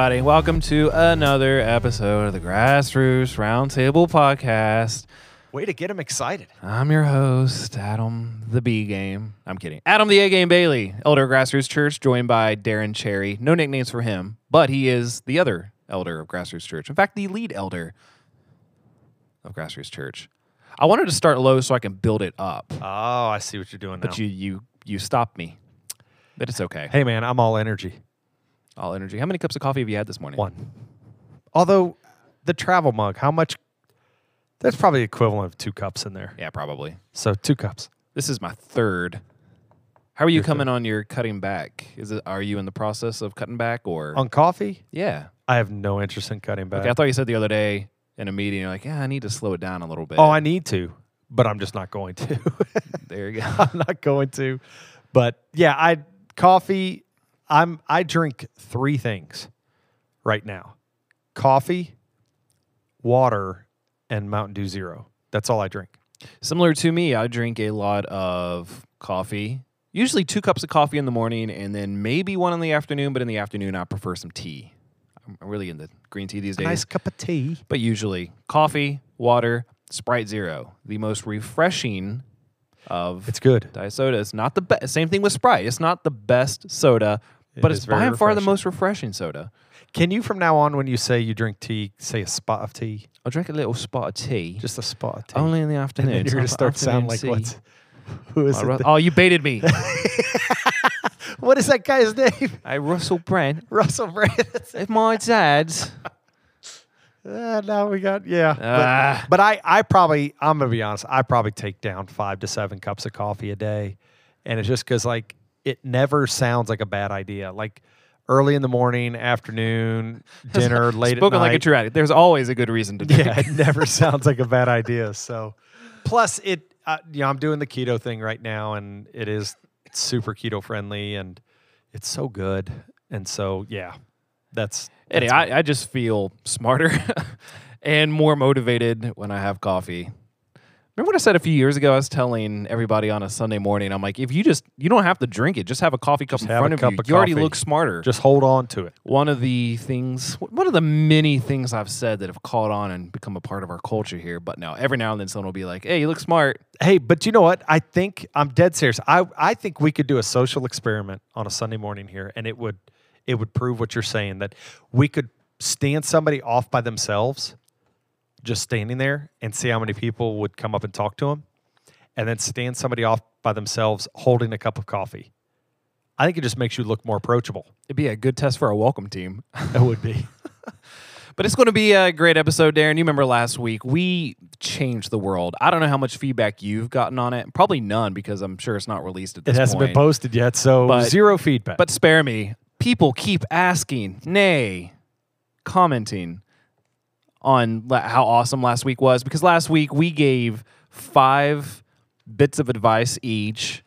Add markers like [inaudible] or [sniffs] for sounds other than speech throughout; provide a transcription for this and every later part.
Everybody. Welcome to another episode of the Grassroots Roundtable Podcast. Way to get him excited. I'm your host, Adam the B Game. I'm kidding. Adam the A Game Bailey, elder of Grassroots Church, joined by Darren Cherry. No nicknames for him, but he is the other elder of Grassroots Church. In fact, the lead elder of Grassroots Church. I wanted to start low so I can build it up, Oh, I see what you're doing but now. you you you stopped me. But it's okay. hey, man, I'm all energy. All energy. How many cups of coffee have you had this morning? One. Although the travel mug, how much? That's probably equivalent of two cups in there. Yeah, probably. So two cups. This is my third. How are you Your coming on your cutting back? Is it are you in the process of cutting back or On coffee, Yeah. I have no interest in cutting back. Okay, I thought you said the other day in a meeting, you're like, yeah, I need to slow it down a little bit. oh, I need to, but I'm just not going to. there you [laughs] go. I'm not going to. But yeah, I coffee. I'm I drink three things right now: coffee, water, and Mountain Dew Zero. That's all I drink. Similar to me, I drink a lot of coffee. Usually two cups of coffee in the morning and then maybe one in the afternoon, but in the afternoon I prefer some tea. I'm really into green tea these A days. nice cup of tea. But usually coffee, water, Sprite Zero. The most refreshing of It's good. Diet soda is not the best. Same thing with Sprite. It's not the best soda, It but it's by and far the most refreshing soda. Can you from now on, when you say you drink tea, say a spot of tea? I'll drink a little spot of tea, Just a spot of tea. only in the and afternoon. then you're It's gonna start sound like what's [laughs] who is My it? Ru- oh, you baited me. [laughs] what is that guy's name? [laughs] I Russell Brand. Russell Brand. If my dad's Uh, now we got yeah. Ah. but, but I I probably I'm gonna be honest. I probably take down five to seven cups of coffee a day, and it's just because like it never sounds like a bad idea. Like early in the morning, afternoon, [laughs] dinner, late spoken at like a night. true addict. There's always a good reason to drink. yeah, it [laughs] never sounds like a bad idea. So, plus it, uh, you know, I'm doing the keto thing right now, and it is super keto friendly, and it's so good. And so, yeah, that's, Eddie, that's I, I just feel smarter [laughs] and more motivated when I have coffee. Remember what I said a few years ago? I was telling everybody on a Sunday morning, I'm like, if you just, you don't have to drink it, just have a coffee cup Just in have a front of cup you. of You already coffee. look smarter. just hold on to it. one of the things, one of the many things I've said that have caught on and become a part of our culture here. But now, every now and then, someone will be like, "Hey, you look smart." Hey, but you know what? I think I'm dead serious. I I think we could do a social experiment on a Sunday morning here, and it would it would prove what you're saying that we could stand somebody off by themselves, just standing there, and see how many people would come up and talk to them, and then stand somebody off by themselves holding a cup of coffee. I think it just makes you look more approachable. It'd be a good test for a welcome team. [laughs] It would be. [laughs] But it's going to be a great episode, Darren. You remember last week we changed the world. I don't know how much feedback you've gotten on it. Probably none because I'm sure it's not released at It hasn't point. been posted yet, so But- zero feedback. But spare me. People keep asking, nay, commenting on la- how awesome last week was because last week we gave five bits of advice each,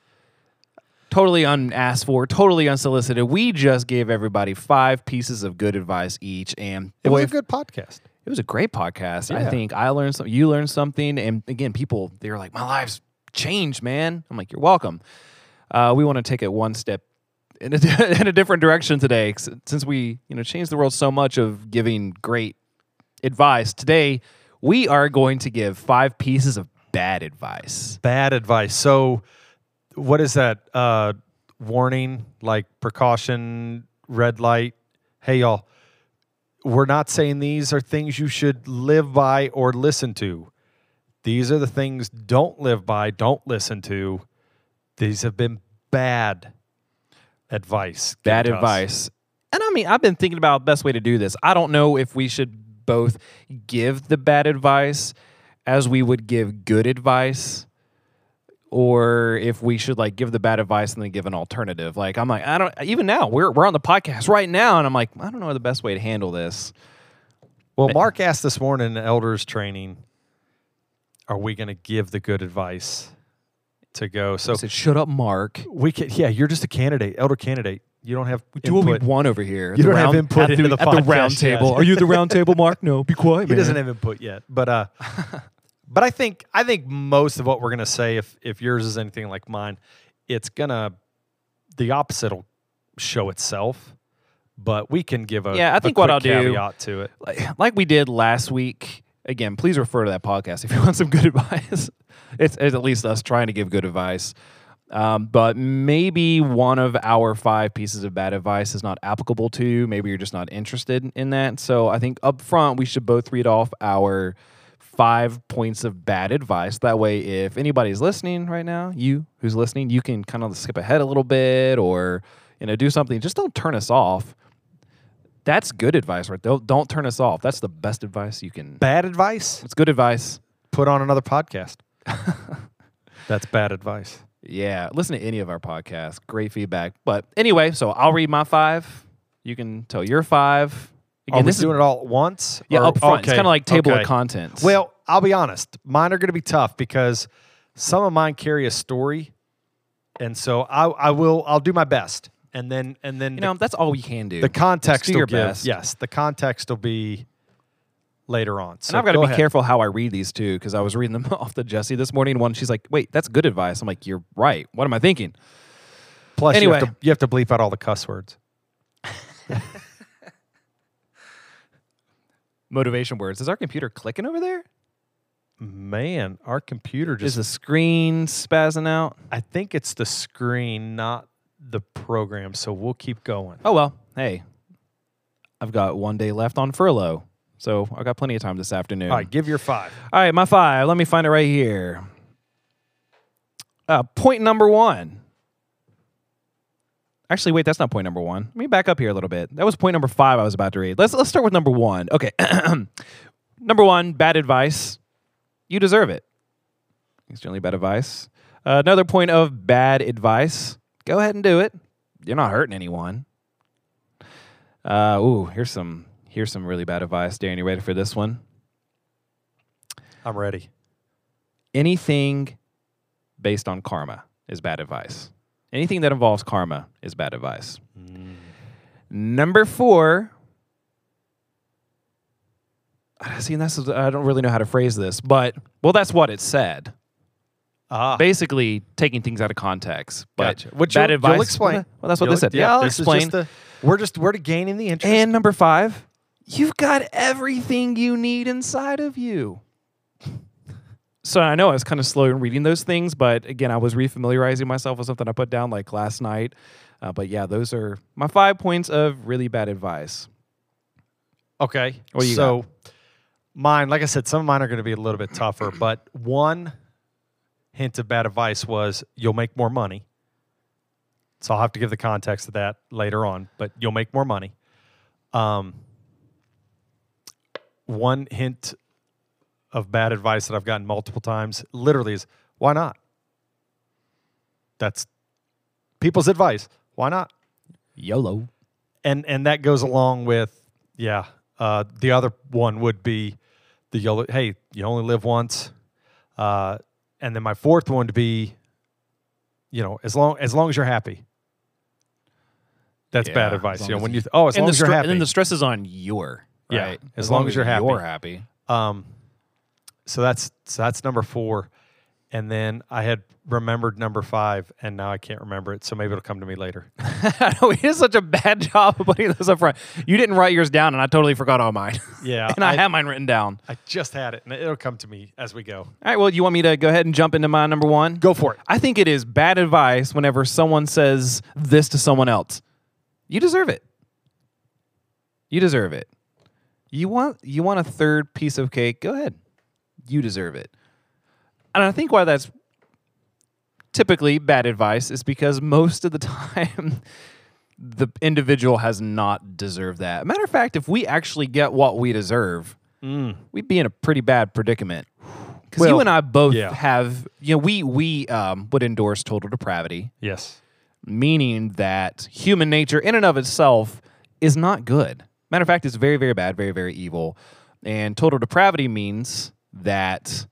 totally unasked for, totally unsolicited. We just gave everybody five pieces of good advice each, and it boy, was a if- good podcast. it was a great podcast. I Yeah. think I learned something. You learned something, and again, people they were like, "My life's changed, man." I'm like, "You're welcome." Uh, we want to take it one step in a, [laughs] in a different direction today, s- since we you know changed the world so much of giving great advice. Today, we are going to give five pieces of bad advice. bad advice. So, what is that? Uh, warning, like precaution, red light. Hey, y'all, we're not saying these are things you should live by or listen to. These are the things don't live by, don't listen to. These have been bad advice. bad to us. advice. And I mean, I've been thinking about best way to do this. I don't know if we should both give the bad advice as we would give good advice or if we should like give the bad advice and then give an alternative. Like I'm like, I don't even now, we're we're on the podcast right now and I'm like, I don't know the best way to handle this. Well, Mark asked this morning in elders training, are we going to give the good advice to go? So I said, shut up, Mark. We can, yeah. You're just a candidate, elder candidate. You don't have Do what we want over here. You the don't have round- input at into the at the round podcast yet. table. Are you the round table, Mark? No, be [laughs] quiet. He man. doesn't have input yet, but uh, [laughs] but I think I think most of what we're gonna say, if if yours is anything like mine, it's gonna the opposite will show itself. but we can give a Yeah, I think what I'll do- caveat to it. like, like we did last week. Again, please refer to that podcast if you want some good [laughs] advice. it's, it's at least us trying to give good advice. Um, but maybe one of our five pieces of bad advice is not applicable to you. Maybe you're just not interested in that. So I think up front, we should both read off our five points of bad advice. That way, if anybody's listening right now, you who's listening, you can kind of skip ahead a little bit or you know do something. Just don't turn us off. That's good advice, right? Don't don't turn us off. That's the best advice you can. Bad advice? It's good advice. Put on another podcast. [laughs] That's bad advice. Yeah, listen to any of our podcasts. Great feedback. But anyway, so I'll read my five. You can tell your five. Are we this doing it all at once? yeah Or- up front. It's kind of like table okay. of contents. Well, I'll be honest. Mine are going to be tough because some of mine carry a story, and so I, I will. I'll do my best, and then and then you know that's all we can do. the, the context do will your give. best. Yes, the context will be later on. So and I've got to go be ahead. careful how I read these too, because I was reading them [laughs] off to Jesse this morning. One, she's like, "Wait, that's good advice." I'm like, "You're right. What am I thinking?" Plus, you Anyway. have, to, you have to bleep out all the cuss words. [laughs] Motivation words. Is our computer clicking over there? Man, our computer Is just. the screen spazzing out? I think it's the screen, not the program. So we'll keep going. Oh well, hey, I've got one day left on furlough, so I got plenty of time this afternoon. All right, give your five. All right, my five. Let me find it right here. Uh, point number one. Actually, wait, that's not point number one. Let me back up here a little bit. That was point number five I was about to read. Let's let's start with number one. Okay. [clears throat] number one, bad advice. You deserve it. Extremely bad advice. Uh, another point of bad advice. Go ahead and do it. You're not hurting anyone. Uh, ooh, here's some here's some really bad advice. Darren, you ready for this one? I'm ready. anything based on karma is bad advice. Anything that involves karma is bad advice. Number four. See, and that's I don't really know how to phrase this, but well, that's what it said. Ah, Basically, taking things out of context. But Gotcha. Which bad you'll- advice. you'll explain. Well, that's what You'll- they said. Yeah, I'll explain. just the- we're just we're gaining the interest. And number five, you've got everything you need inside of you. So I know I was kind of slow in reading those things, but again, I was refamiliarizing myself with something I put down like last night. Uh, but yeah, those are my five points of really bad advice. Okay. What you so mine, like I said, some of mine are going to be a little bit tougher, [clears throat] but one hint of bad advice was you'll make more money. So I'll have to give the context of that later on, but you'll make more money. Um, one hint of bad advice that I've gotten multiple times literally is why not? That's people's advice. Why not? YOLO. and and that goes along with yeah uh, the other one would be the YOLO. hey you only live once uh, and then my fourth one to be you know as long as long as you're happy that's Yeah, bad advice you know when you- th- oh as And long as you're stre- happy and then the stress is on your Yeah, right. as long as you're happy. You're happy. um so that's so that's number four and then I had remembered number five and now I can't remember it so maybe it'll come to me later [laughs] we did such a bad [laughs] job of putting those up front. You didn't write yours down, and I totally forgot all mine. [laughs] yeah and I, have mine written down. I just had it and it'll come to me as we go All right. Well, you want me to go ahead and jump into my number one? go for it I think it is bad advice whenever someone says this to someone else. You deserve it. You deserve it. You want you want a third piece of cake? Go ahead. You deserve it. And I think why that's typically bad advice is because most of the [laughs] time the individual has not deserved that. Matter of fact, if we actually get what we deserve, we'd be in a pretty bad predicament. Because you and I both yeah. have, you know, we we um, would endorse total depravity, yes meaning that human nature in and of itself is not good. Matter of fact, it's very, very bad, very, very evil. And total depravity means that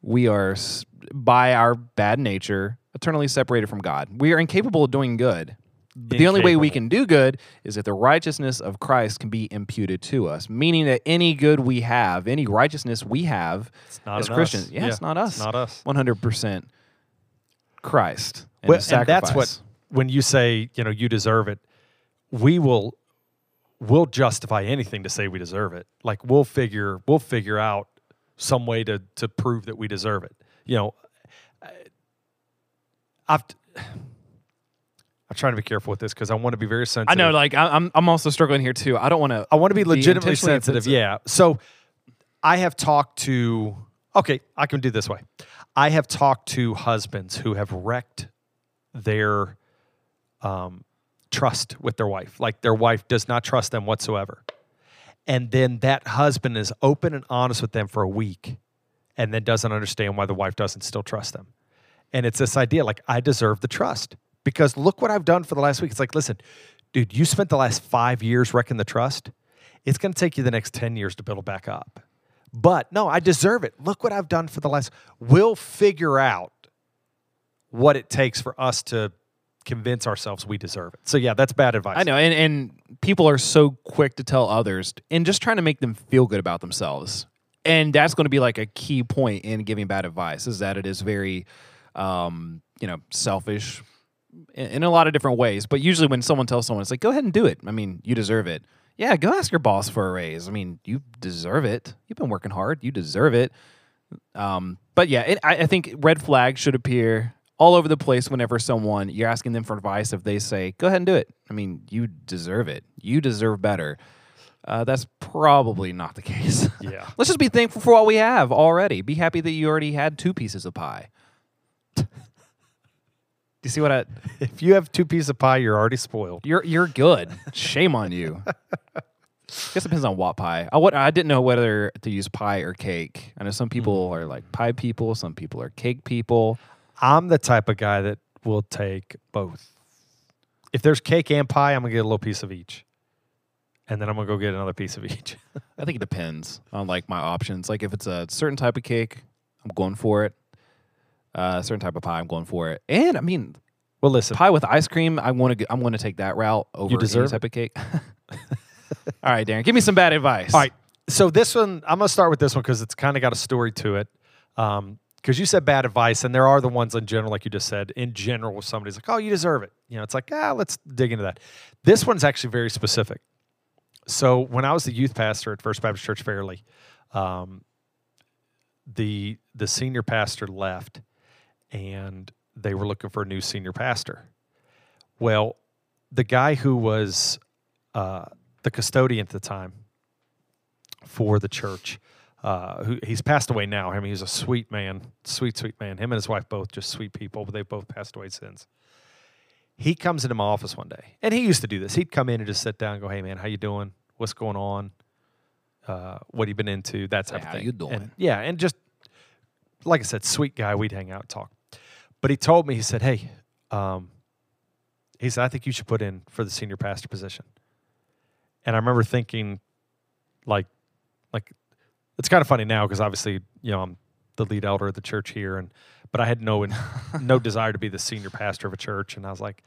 we are, by our bad nature, eternally separated from God. We are incapable of doing good. But the only way we can do good is if the righteousness of Christ can be imputed to us, meaning that any good we have, any righteousness we have as Christians, yeah, Yeah, it's not us. it's not us. 100% Christ. And Well, and that's what when you say you know you deserve it, we will we'll justify anything to say we deserve it. Like we'll figure we'll figure out some way to to prove that we deserve it. You know, I've [sighs] I'm trying to be careful with this because I want to be very sensitive. I know, like I'm, I'm also struggling here too. I don't want to. I want to be legitimately intentionally sensitive. offensive. Yeah. So I have talked to, okay, I can do this way. I have talked to husbands who have wrecked their um, trust with their wife. Like their wife does not trust them whatsoever. And then that husband is open and honest with them for a week and then doesn't understand why the wife doesn't still trust them. And it's this idea like, I deserve the trust because look what I've done for the last week. It's like, listen, dude, you spent the last five years wrecking the trust. It's going to take you the next 10 years to build it back up. But no, I deserve it. Look what I've done for the last. We'll figure out what it takes for us to convince ourselves we deserve it. So yeah, that's bad advice. I know, and and people are so quick to tell others, and just trying to make them feel good about themselves, and that's going to be like a key point in giving bad advice is that it is very, um, you know, selfish in, in a lot of different ways. But usually, when someone tells someone, it's like, go ahead and do it. I mean, you deserve it. Yeah, go ask your boss for a raise. I mean, you deserve it. You've been working hard. You deserve it. Um, but yeah, it, I, I think red flags should appear all over the place whenever someone you're asking them for advice. If they say, "Go ahead and do it," I mean, you deserve it. You deserve better. Uh, that's probably not the [laughs] case. Yeah. [laughs] Let's just be thankful for what we have already. Be happy that you already had two pieces of pie. [laughs] Do you see what I? If you have two pieces of pie, you're already spoiled. You're you're good. Shame on you. I Guess it depends on what pie. I what I didn't know whether to use pie or cake. I know some people are like pie people, some people are cake people. I'm the type of guy that will take both. If there's cake and pie, I'm gonna get a little piece of each, and then I'm gonna go get another piece of each. [laughs] I think it depends on like my options. Like if it's a certain type of cake, I'm going for it. Uh, a certain type of pie, I'm going for it. And I mean, well, listen, pie with ice cream, I want to. I'm going to take that route over any deserve type of cake. [laughs] All right, Darren, give me some bad advice. All right. So this one, I'm gonna start with this one because it's kind of got a story to it. Um, because you said bad advice, and there are the ones in general, like you just said, in general, where somebody's like, "Oh, you deserve it," you know, it's like, ah, let's dig into that. This one's actually very specific. So when I was the youth pastor at First Baptist Church Fairley, um, the the senior pastor left, and they were looking for a new senior pastor. Well, the guy who was uh, the custodian at the time for the church. Uh, who he's passed away now. I mean, he's a sweet man, sweet, sweet man. Him and his wife both just sweet people, but they've both passed away since. He comes into my office one day, and he used to do this. He'd come in and just sit down and go, "Hey, man, how you doing? What's going on? Uh, what have you been into? That type Say, of "How thing." you doing? And, yeah, and just like I said, sweet guy. We'd hang out and talk. But he told me, he said, "Hey," um, he said, "I think you should put in for the senior pastor position." And I remember thinking, like, like it's kind of funny now because obviously, you know, I'm the lead elder of the church here, and but I had no no [laughs] desire to be the senior pastor of a church, and I was like,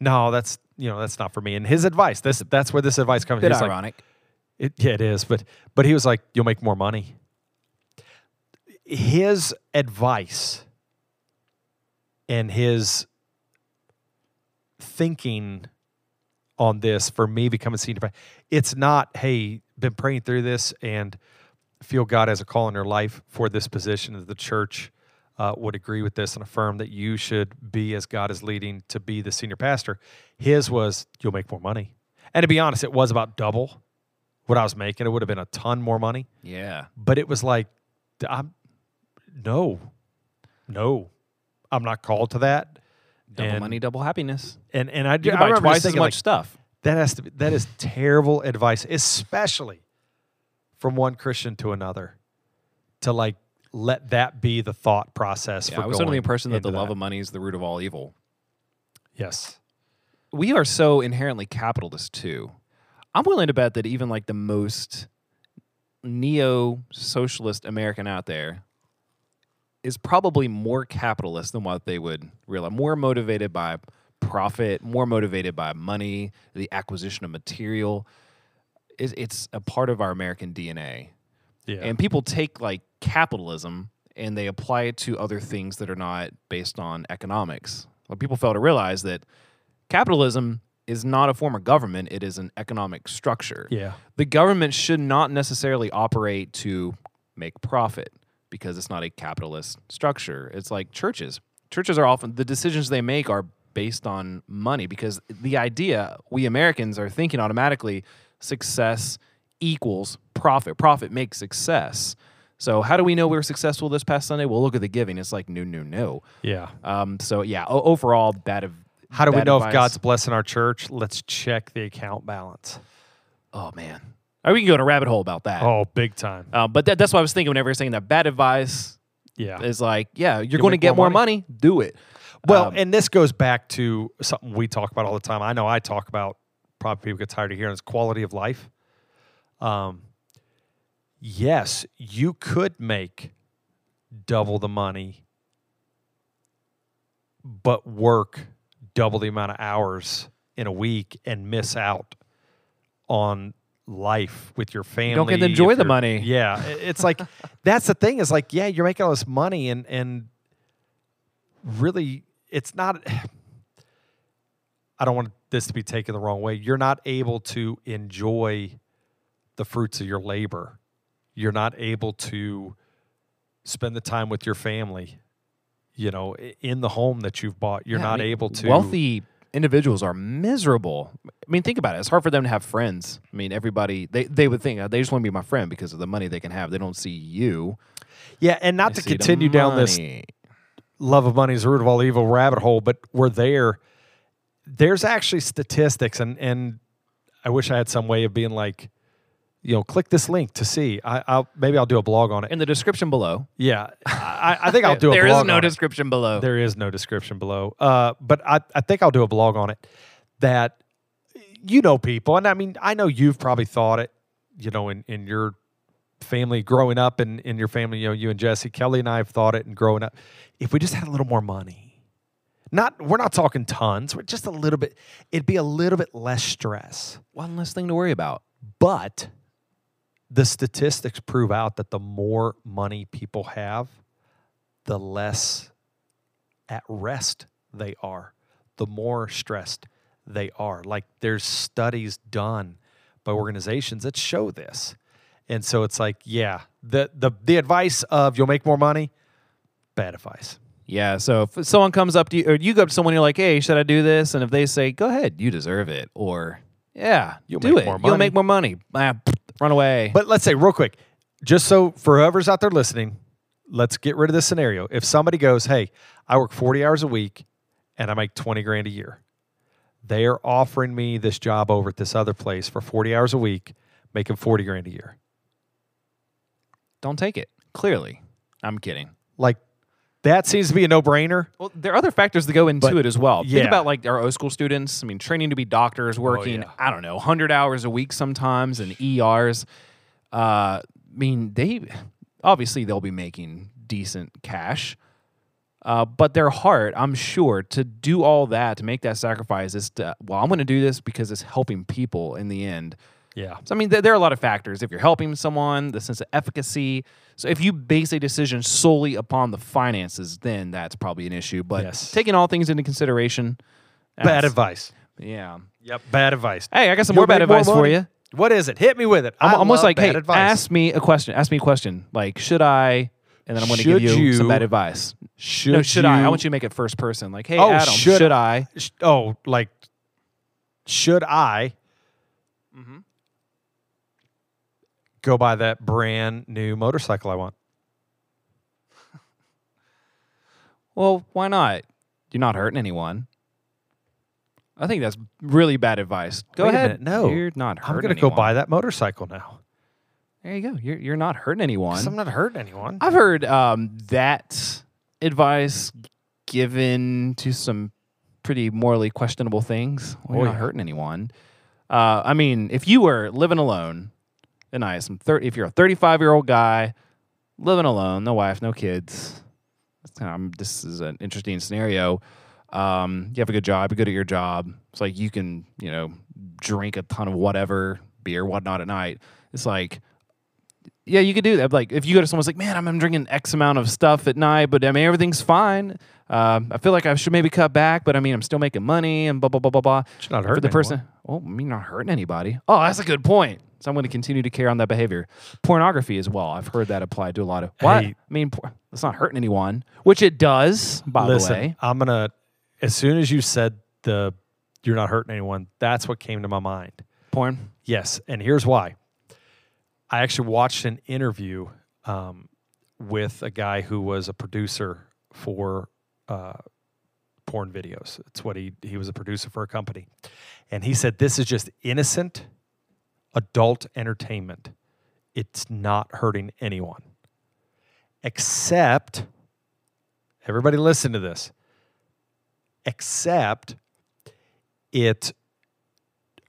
no, that's you know, that's not for me. And his advice, this that's where this advice comes. bit He's like, ironic. it, yeah, it is, but but he was like, you'll make more money. His advice and his thinking on this for me becoming senior pastor, it's not, hey, been praying through this and feel God has a call in your life for this position the church uh, would agree with this and affirm that you should be as God is leading to be the senior pastor. His was you'll make more money, and to be honest, it was about double what I was making. It would have been a ton more money, Yeah. but it was like, I'm no, no, I'm not called to that. Double And- money, double happiness. And and I, You I buy twice as much like, stuff. that has to be that is terrible advice, especially from one Christian to another. To like let that be the thought process Yeah, I was under the impression that the love of money is the root of all evil. yes. we are so inherently capitalist too. I'm willing to bet that even like the most neo socialist American out there is probably more capitalist than what they would realize. More motivated by profit, more motivated by money, the acquisition of material. It's, it's a part of our American DNA. Yeah. And people take like capitalism and they apply it to other things that are not based on economics. Well, people fail to realize that capitalism is not a form of government, it is an economic structure. Yeah. The government should not necessarily operate to make profit because it's not a capitalist structure. It's like churches. Churches are often the decisions they make are based on money because the idea we Americans are thinking automatically success equals profit. Profit makes success. So how do we know we were successful this past Sunday? Well, look at the giving. It's like no, no, no. Yeah. Um, so yeah, o- overall bad. Of, How do we know advice. if God's blessing our church? Let's check the account balance. Oh man, Or we can go in a rabbit hole about that. Oh, big time. Uh, but that, that's what I was thinking whenever you're saying that bad advice Yeah. is like, yeah, you're You going to get more more money. Do it. Well, Um, and this goes back to something we talk about all the time. I know I talk about, probably people get tired of hearing, is quality of life. Um, yes, you could make double the money, but work double the amount of hours in a week and miss out on life with your family. You don't get to enjoy the money. Yeah, it's like [laughs] that's the thing. Is like, yeah, you're making all this money, and and really, it's not. [sighs] I don't want this to be taken the wrong way. You're not able to enjoy the fruits of your labor. You're not able to spend the time with your family. You know, in the home that you've bought, you're Yeah, I not mean, able to. Wealthy individuals are miserable. I mean, think about it. It's hard for them to have friends. I mean, everybody they they would think uh, they just want to be my friend because of the money they can have. They don't see you. Yeah, and not They to continue down this love of money is the root of all evil rabbit hole, but we're there. There's actually statistics, and and I wish I had some way of being like, you know, click this link to see. I, I'll maybe I'll do a blog on it. in the description below. Yeah, I, I think I'll do a [laughs] There is no it. description below. There is no description below. Uh, but I, I think I'll do a blog on it that you know people, and I mean I know you've probably thought it, you know, in, in your family growing up and in your family, you know, you and Jesse, Kelly and I have thought it and growing up. If we just had a little more money. Not we're not talking tons, we're just a little bit it'd be a little bit less stress. One less thing to worry about. But the statistics prove out that the more money people have, the less at rest they are, the more stressed they are. Like there's studies done by organizations that show this. And so it's like, yeah, the the the advice of you'll make more money, bad advice. Yeah. So if someone comes up to you, or you go up to someone, you're like, "Hey, should I do this?" And if they say, "Go ahead, you deserve it," or "Yeah, You'll do make it, more you'll make more money," ah, [sniffs] run away. But let's say real quick, just so for whoever's out there listening, let's get rid of this scenario. If somebody goes, "Hey, I work 40 hours a week and I make 20 grand a year." They are offering me this job over at this other place for 40 hours a week, making 40 grand a year. don't take it. Clearly, I'm kidding. Like that seems to be a no-brainer. Well, there are other factors that go into But, it as well. yeah. Think about like our O school students. I mean, training to be doctors, working yeah. I don't know, hundred hours a week sometimes in ERs. Uh, I mean, they obviously they'll be making decent cash, uh, but their heart, I'm sure, to do all that to make that sacrifice is to, well, I'm going to do this because it's helping people in the end. Yeah. So I mean, there, there are a lot of factors. If you're helping someone, the sense of efficacy. So if you base a decision solely upon the finances, then that's probably an issue. But Yes. taking all things into consideration, Bad that's- advice. Yeah. Yep. Bad advice. Hey, I got some You'll more bad make more advice for money. you. What is it? Hit me with it. I'm I almost love like, bad hey, advice. ask me a question. Ask me a question. Like, should I? And then I'm going to give Should you, some you- bad advice. should no, should I? I want you to make it first person. Like, hey, Oh, Adam, should- should, I? sh- oh, like, should I Mm-hmm. Go buy that brand new motorcycle I want? [laughs] Well, why not? You're not hurting anyone. I think that's really bad advice. Go Wait ahead. no. you're not hurting anyone. I'm going to go buy that motorcycle now. There you go. You're you're not hurting anyone. I'm not hurting anyone. I've heard um, that advice given to some pretty morally questionable things. Well, Oh, you're not hurting anyone. Uh, I mean, if you were living alone, and I some thir- if you're a 35 year old guy living alone, no wife, no kids. Of, this is an interesting scenario. Um, you have a good job, you're good at your job. It's like you can, you know, drink a ton of whatever beer, whatnot at night. It's like yeah, you could do that. Like if you go to someone's like, man, I'm, I'm drinking X amount of stuff at night, but I mean everything's fine. Um, I feel like I should maybe cut back, but I mean, I'm still making money and blah blah blah blah blah. Should not hurt the person. Oh, I mean, not hurting anybody. Oh, that's a good point. So I'm going to continue to carry on that behavior. Pornography as well. I've heard that applied to a lot of what? Hey. I mean, it's not hurting anyone, which it does, by Listen, the way. I'm gonna. As soon as you said the, you're not hurting anyone. That's what came to my mind. Porn. Yes, and here's why. I actually watched an interview um, with a guy who was a producer for uh, porn videos. It's what he he was a producer for a company, and he said this is just innocent adult entertainment. It's not hurting anyone, except everybody listen to this. Except it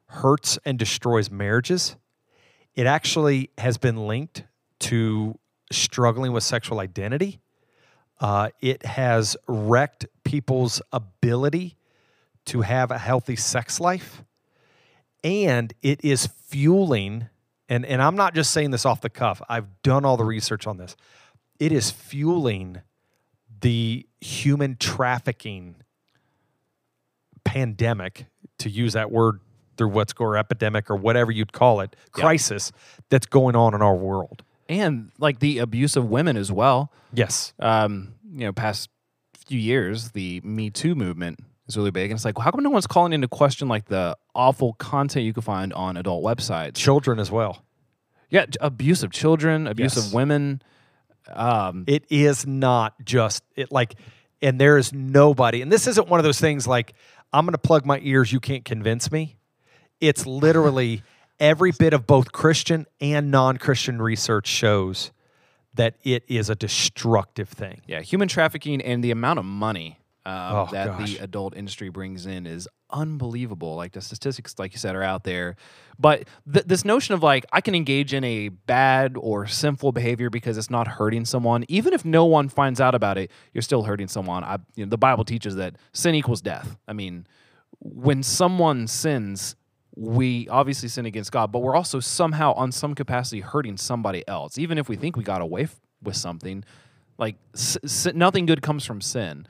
hurts and destroys marriages. It actually has been linked to struggling with sexual identity. Uh, it has wrecked people's ability to have a healthy sex life. And it is fueling, and, and I'm not just saying this off the cuff, I've done all the research on this. It is fueling the human trafficking pandemic, to use that word through what's or epidemic or whatever you'd call it, crisis that's going on in our world. And like the abuse of women as well. Yes. um, you know, past few years, the Me Too movement is really big. And it's like, well, how come no one's calling into question like the awful content you can find on adult websites? Children as well. Yeah, abuse of children, abuse Yes. of women. Um, It is not just it like and there is nobody and this isn't one of those things like I'm going to plug my ears you can't convince me. It's literally [laughs] every bit of both Christian and non-Christian research shows that it is a destructive thing. yeah, human trafficking and the amount of money um, Oh, that gosh. the adult industry brings in is unbelievable. Like the statistics, like you said, are out there. But th- this notion of like I can engage in a bad or sinful behavior because it's not hurting someone, even if no one finds out about it, you're still hurting someone. I, you know, the Bible teaches that sin equals death. I mean, when someone sins, we obviously sin against God, but we're also somehow, on some capacity, hurting somebody else. Even if we think we got away f- with something, like s- s- nothing good comes from sin.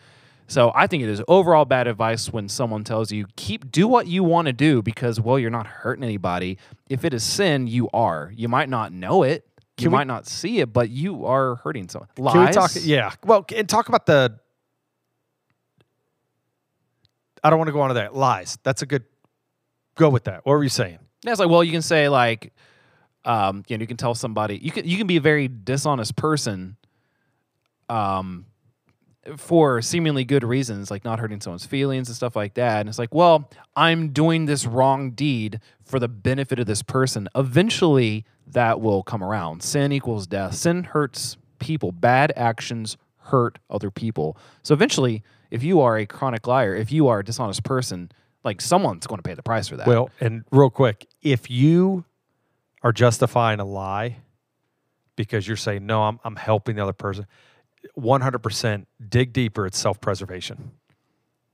So I think it is overall bad advice when someone tells you keep do what you want to do because well you're not hurting anybody. If it is sin, you are. You might not know it, you we- might not see it, but you are hurting someone. Lies. Can we talk? Yeah. Well, and talk about the. I don't want to go on to that. Lies. That's a good. Go with that. What were you saying? Yeah, it's like, well, you can say like, um, you know, you can tell somebody you can you can be a very dishonest person, um, for seemingly good reasons, like not hurting someone's feelings and stuff like that. And it's like, well, I'm doing this wrong deed for the benefit of this person. Eventually, that will come around. Sin equals death. Sin hurts people. Bad actions hurt other people. So eventually, if you are a chronic liar, if you are a dishonest person, like someone's going to pay the price for that. Well, and real quick, if you are justifying a lie because you're saying no, I'm I'm helping the other person, 100% dig deeper. It's self preservation.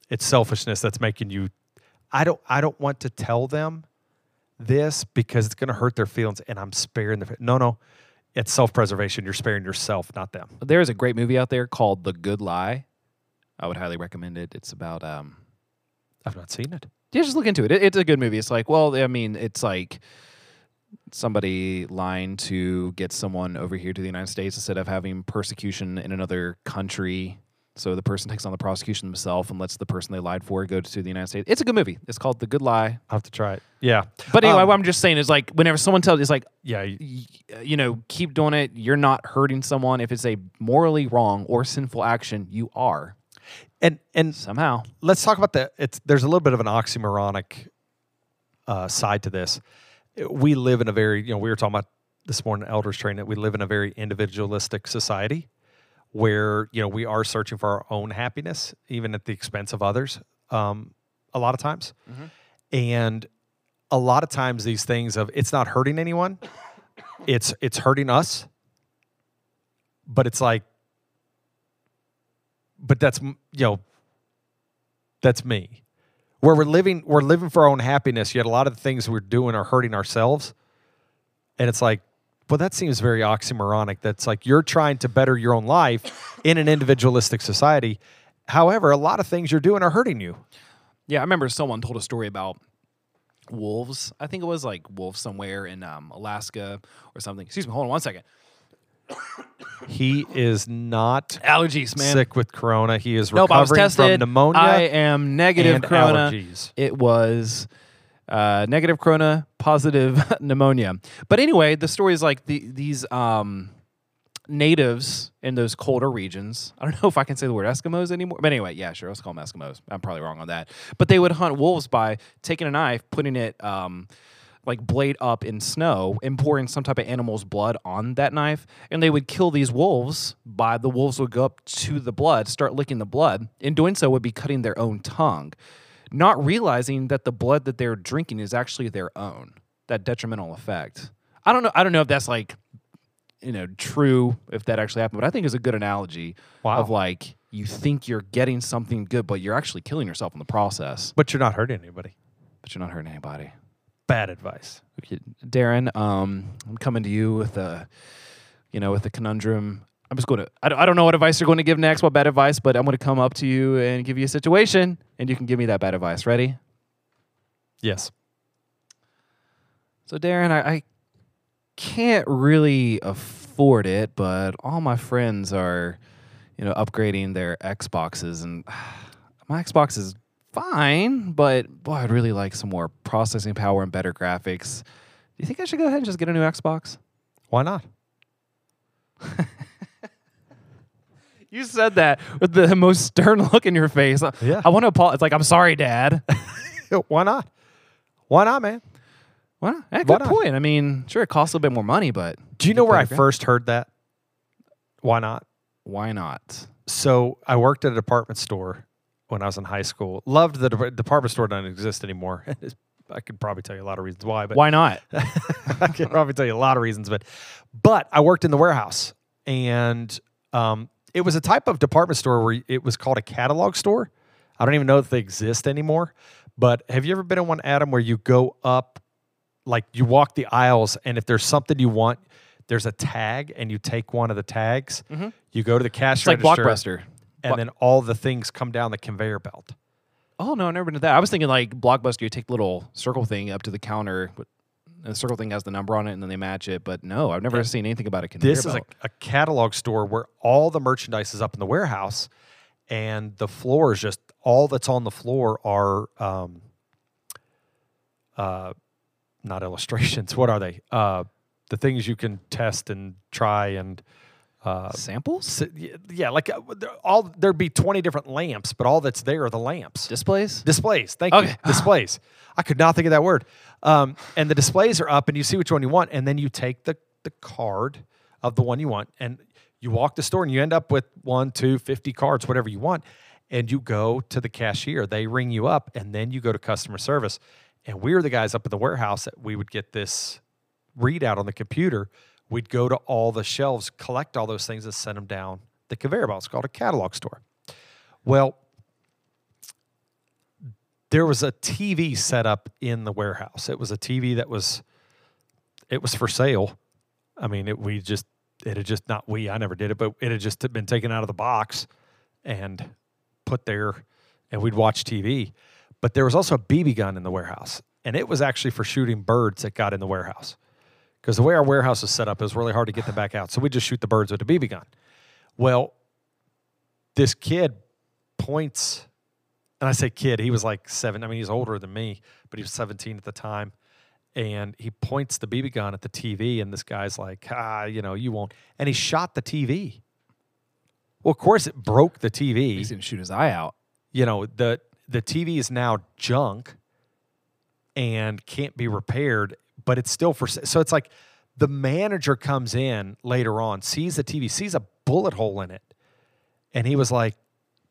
It's selfishness that's making you. I don't I don't want to tell them this because it's going to hurt their feelings, and I'm sparing the. No, no, it's self preservation. You're sparing yourself, not them. There is a great movie out there called The Good Lie. I would highly recommend it. It's about um I've not seen it. yeah, just look into it. it. It's a good movie. It's like, well, I mean, it's like somebody lying to get someone over here to the United States instead of having persecution in another country. So the person takes on the prosecution themselves and lets the person they lied for go to the United States. It's a good movie. It's called The Good Lie. I'll have to try it. Yeah, But anyway, Um, what I'm just saying is like whenever someone tells, it's like yeah. you- y- you know, keep doing it. You're not hurting someone. If it's a morally wrong or sinful action, you are And and somehow. let's talk about the it's there's a little bit of an oxymoronic uh, side to this we live in a very you know we were talking about this morning elders training that we live in a very individualistic society where you know we are searching for our own happiness even at the expense of others um, a lot of times. And a lot of times these things of it's not hurting anyone [coughs] it's it's hurting us but it's like but that's you know that's me where we're living we're living for our own happiness yet a lot of the things we're doing are hurting ourselves and it's like well that seems very oxymoronic that's like you're trying to better your own life in an individualistic society However, a lot of things you're doing are hurting you. Yeah, I remember someone told a story about wolves. I think it was like wolves somewhere in um, Alaska or something. Excuse me, hold on one second. He is not Allergies, man. sick with corona. He is Nope, I was recovering from pneumonia I am negative and corona. allergies. It was uh, negative corona, positive [laughs] pneumonia. But anyway, the story is like the, these um, natives in those colder regions. I don't [laughs] know if I can say the word Eskimos anymore. But anyway, yeah, sure. Let's call them Eskimos. I'm probably wrong on that. But they would hunt wolves by taking a knife, putting it um, like blade up in snow, and pouring some type of animal's blood on that knife. And they would kill these wolves by the wolves would go up to the blood, start licking the blood. In doing so, would be cutting their own tongue, not realizing that the blood that they're drinking is actually their own. That detrimental effect. I don't know. I don't know if that's like you know true if that actually happened but i think it's a good analogy Wow. of like you think you're getting something good but you're actually killing yourself in the process But you're not hurting anybody. but you're not hurting anybody Bad advice. Darren um, i'm coming to you with a you know with a conundrum i'm just going to I don't, I don't know what advice you're going to give next what bad advice but i'm going to come up to you and give you a situation and you can give me that bad advice ready Yes. So Darren, I, I can't really afford it, but all my friends are, you know, upgrading their Xboxes, and [sighs] my Xbox is fine, but boy, I'd really like some more processing power and better graphics. Do you think I should go ahead and just get a new Xbox? Why not? [laughs] You said that with the most stern [laughs] look in your face. Yeah. I want to apologize. It's like, I'm sorry, Dad. [laughs] Why not? Why not, man? well, yeah, Why good not? point. I mean, sure, it costs a little bit more money, but Do you know where I better gra- first heard that? Why not? why not? So I worked at a department store when I was in high school. Loved the de- department store doesn't exist anymore. [laughs] I could probably tell you a lot of reasons why, but Why not? [laughs] I could probably tell you a lot of reasons, but but I worked in the warehouse, and um, it was a type of department store where it was called a catalog store. I don't even know if they exist anymore. But have you ever been in one, Adam, where you go up, like you walk the aisles, and if there's something you want, there's a tag, and you take one of the tags. You go to the cash It's like register, Blockbuster. And then all the things come down the conveyor belt. Oh no, I never been to that. I was thinking like Blockbuster, you take the little circle thing up to the counter, but the circle thing has the number on it, and then they match it. But no, I've never seen anything about a conveyor This is a, a catalog store where all the merchandise is up in the warehouse, and the floor is just all that's on the floor are um, uh, not illustrations. [laughs] What are they? Uh, the things you can test and try and uh, samples, yeah, like uh, all there'd be twenty different lamps, but all that's there are the lamps. displays. Displays. Thank Okay. you. [laughs] Displays. I could not think of that word. Um, and the displays are up, and you see which one you want, and then you take the the card of the one you want, and you walk the store, and you end up with one, two, 50 cards, whatever you want, and you go to the cashier. They ring you up, and then you go to customer service. And we were the guys up at the warehouse that we would get this readout on the computer. We'd go to all the shelves, collect all those things, and send them down the conveyor belt. It's called a catalog store. Well, there was a TV set up in the warehouse. It was a TV that was it was for sale. I mean, it we just it had just not we I never did it, but it had just been taken out of the box and put there and we'd watch TV. But there was also a BB gun in the warehouse, and it was actually for shooting birds that got in the warehouse. Because the way our warehouse is set up, was really hard to get them back out. So we just shoot the birds with a BB gun. Well, this kid points and I say kid, he was like seven. I mean, he's older than me, but he was 17 at the time. And he points the BB gun at the TV, and this guy's like, ah, you know, you won't. And he shot the TV. Well, of course, it broke the TV. He's gonna shoot his eye out. You know, the the TV is now junk and can't be repaired, but it's still for so it's like the manager comes in later on, sees the TV, sees a bullet hole in it, and he was like,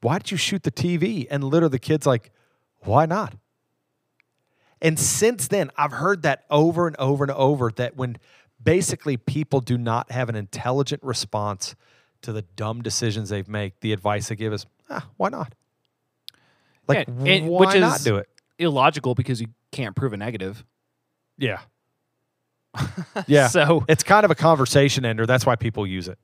"Why did you shoot the TV?" And literally, the kid's like, "Why not?" And since then, I've heard that over and over and over that when basically people do not have an intelligent response to the dumb decisions they've made, the advice they give is, ah, why not? Like, Yeah, why which not is- do it? Illogical because you can't prove a negative. Yeah. [laughs] yeah. So It's kind of a conversation ender. That's why people use it.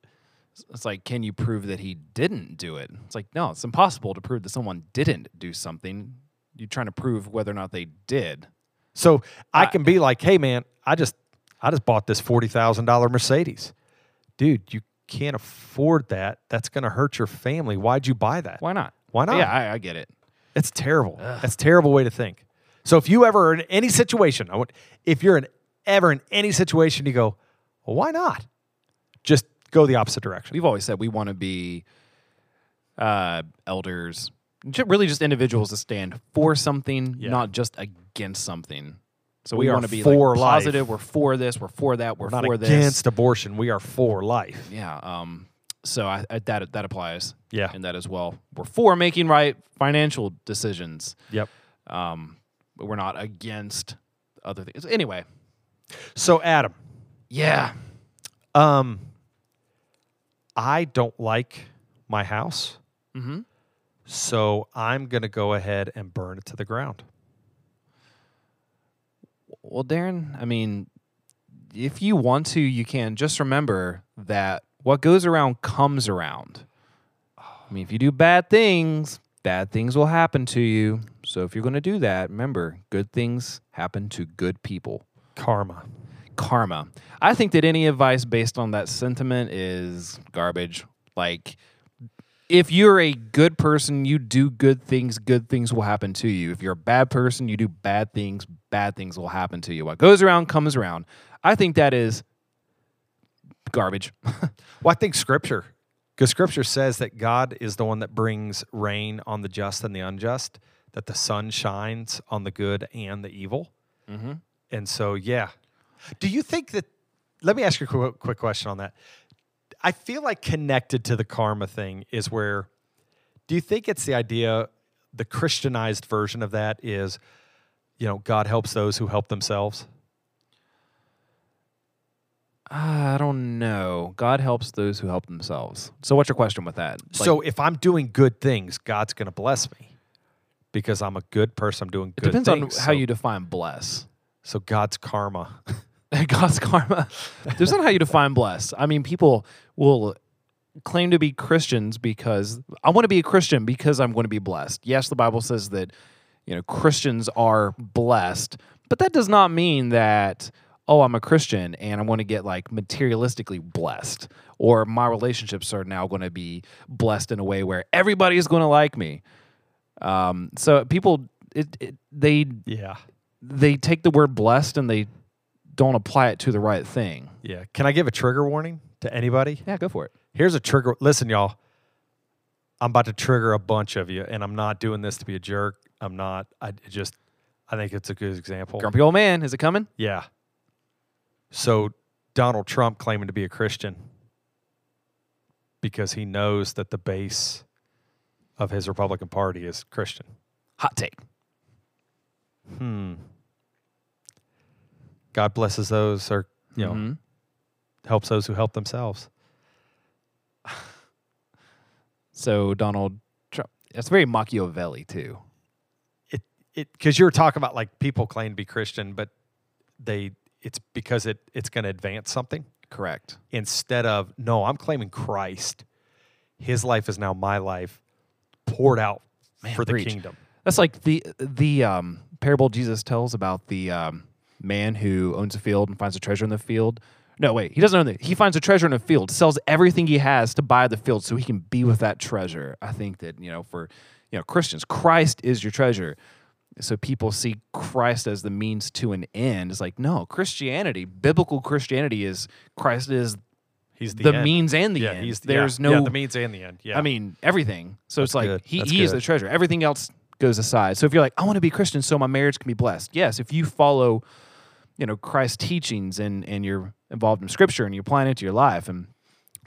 It's like, can you prove that he didn't do it? It's like, no, it's impossible to prove that someone didn't do something. You're trying to prove whether or not they did. So I I- can be like, hey man, I just I just bought this forty thousand dollar Mercedes. Dude, you can't afford that. That's gonna hurt your family. Why'd you buy that? Why not? Why not? Yeah, I, I get it. It's terrible. That's a terrible way to think. So if you ever are in any situation, I want if you're in ever in any situation, you go, well, why not? Just go the opposite direction. We've always said we want to be uh, elders, really just individuals that stand for something, Yeah. not just against something. So We we, want to be for like life. positive. We're for this. We're for that. We're, We're not for against this. abortion. We are for life. Yeah. Um. So I, I, that that applies. Yeah. In that as well. We're for making right financial decisions. Yep. Um. But we're not against other things. Anyway. So Adam, Yeah. um, I don't like my house. Mm-hmm. So I'm going to go ahead and burn it to the ground. Well, Darren, I mean, if you want to, you can. Just remember that what goes around comes around. I mean, if you do bad things, bad things will happen to you. So if you're going to do that, remember, good things happen to good people. Karma. Karma. I think that any advice based on that sentiment is garbage. Like, if you're a good person, you do good things, good things will happen to you. If you're a bad person, you do bad things, bad things will happen to you. What goes around comes around. I think that is garbage. [laughs] Well, I think scripture, because scripture says that God is the one that brings rain on the just and the unjust, that the sun shines on the good and the evil. mm-hmm. And so, yeah. Do you think that? Let me ask you a quick, quick question on that. I feel like connected to the karma thing is where. Do you think it's the idea, the Christianized version of that is, you know, God helps those who help themselves? I don't know. God helps those who help themselves. So, what's your question with that? Like, so if I'm doing good things, God's going to bless me because I'm a good person. I'm doing good things. it depends things. on how so, you define bless. So God's karma. [laughs] God's karma. Depends on how you define bless. I mean, people will claim to be Christians because I want to be a Christian because I'm going to be blessed. Yes, the Bible says that you know Christians are blessed, but that does not mean that oh, I'm a Christian and I want to get like materialistically blessed or my relationships are now going to be blessed in a way where everybody is going to like me. Um, so people it, it they Yeah. They take the word blessed and they don't apply it to the right thing. Yeah. Can I give a trigger warning to anybody? Yeah, go for it. Here's a trigger. Listen, y'all. I'm about to trigger a bunch of you, and I'm not doing this to be a jerk. I'm not. I just. I think it's a good example. Grumpy old man, is it coming? Yeah. So Donald Trump claiming to be a Christian because he knows that the base of his Republican Party is Christian. Hot take. Hmm. God blesses those, or you know, Mhm. helps those who help themselves. [sighs] So Donald Trump, that's very Machiavelli too. it it because you were talking about like people claim to be Christian, but they it's because it it's going to advance something Correct. instead of no, I'm claiming Christ. His life is now my life, poured out Man, for the preach. kingdom. That's like the the um, parable Jesus tells about the um, man who owns a field and finds a treasure in the field. No, wait, he doesn't own it. He finds a treasure in a field, sells everything he has to buy the field so he can be with that treasure. I think that, you know, for you know, Christians, Christ is your treasure. So people see Christ as the means to an end. It's like, no, Christianity, biblical Christianity is Christ is He's the, the, means and the yeah, end. he's the, There's yeah, no yeah, the means and the end. Yeah, I mean, everything. So That's it's like good. he, That's he is the treasure. Everything else goes aside. So if you're like, I want to be Christian so my marriage can be blessed. Yes, if you follow, you know, Christ's teachings and and you're involved in scripture and you're applying it to your life and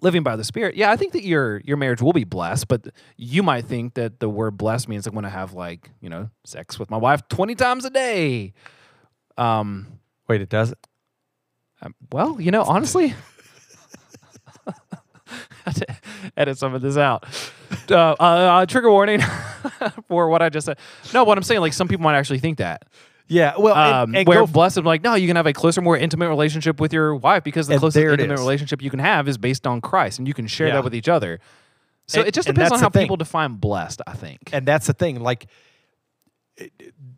living by the Spirit, yeah, I think that your your marriage will be blessed. But you might think that the word blessed means I'm going to have like, you know, sex with my wife 20 times a day. Um, wait, it doesn't. um, well, you know, honestly, I had to edit some of this out. Uh, uh, uh, trigger warning [laughs] for what I just said. No, what I'm saying, like some people might actually think that. Yeah, well, and- Um, and where go- blessed, like, no, you can have a closer, more intimate relationship with your wife because the closest intimate is. relationship you can have is based on Christ, and you can share Yeah. that with each other. So And- it just depends on how people define blessed. I think. and that's the thing like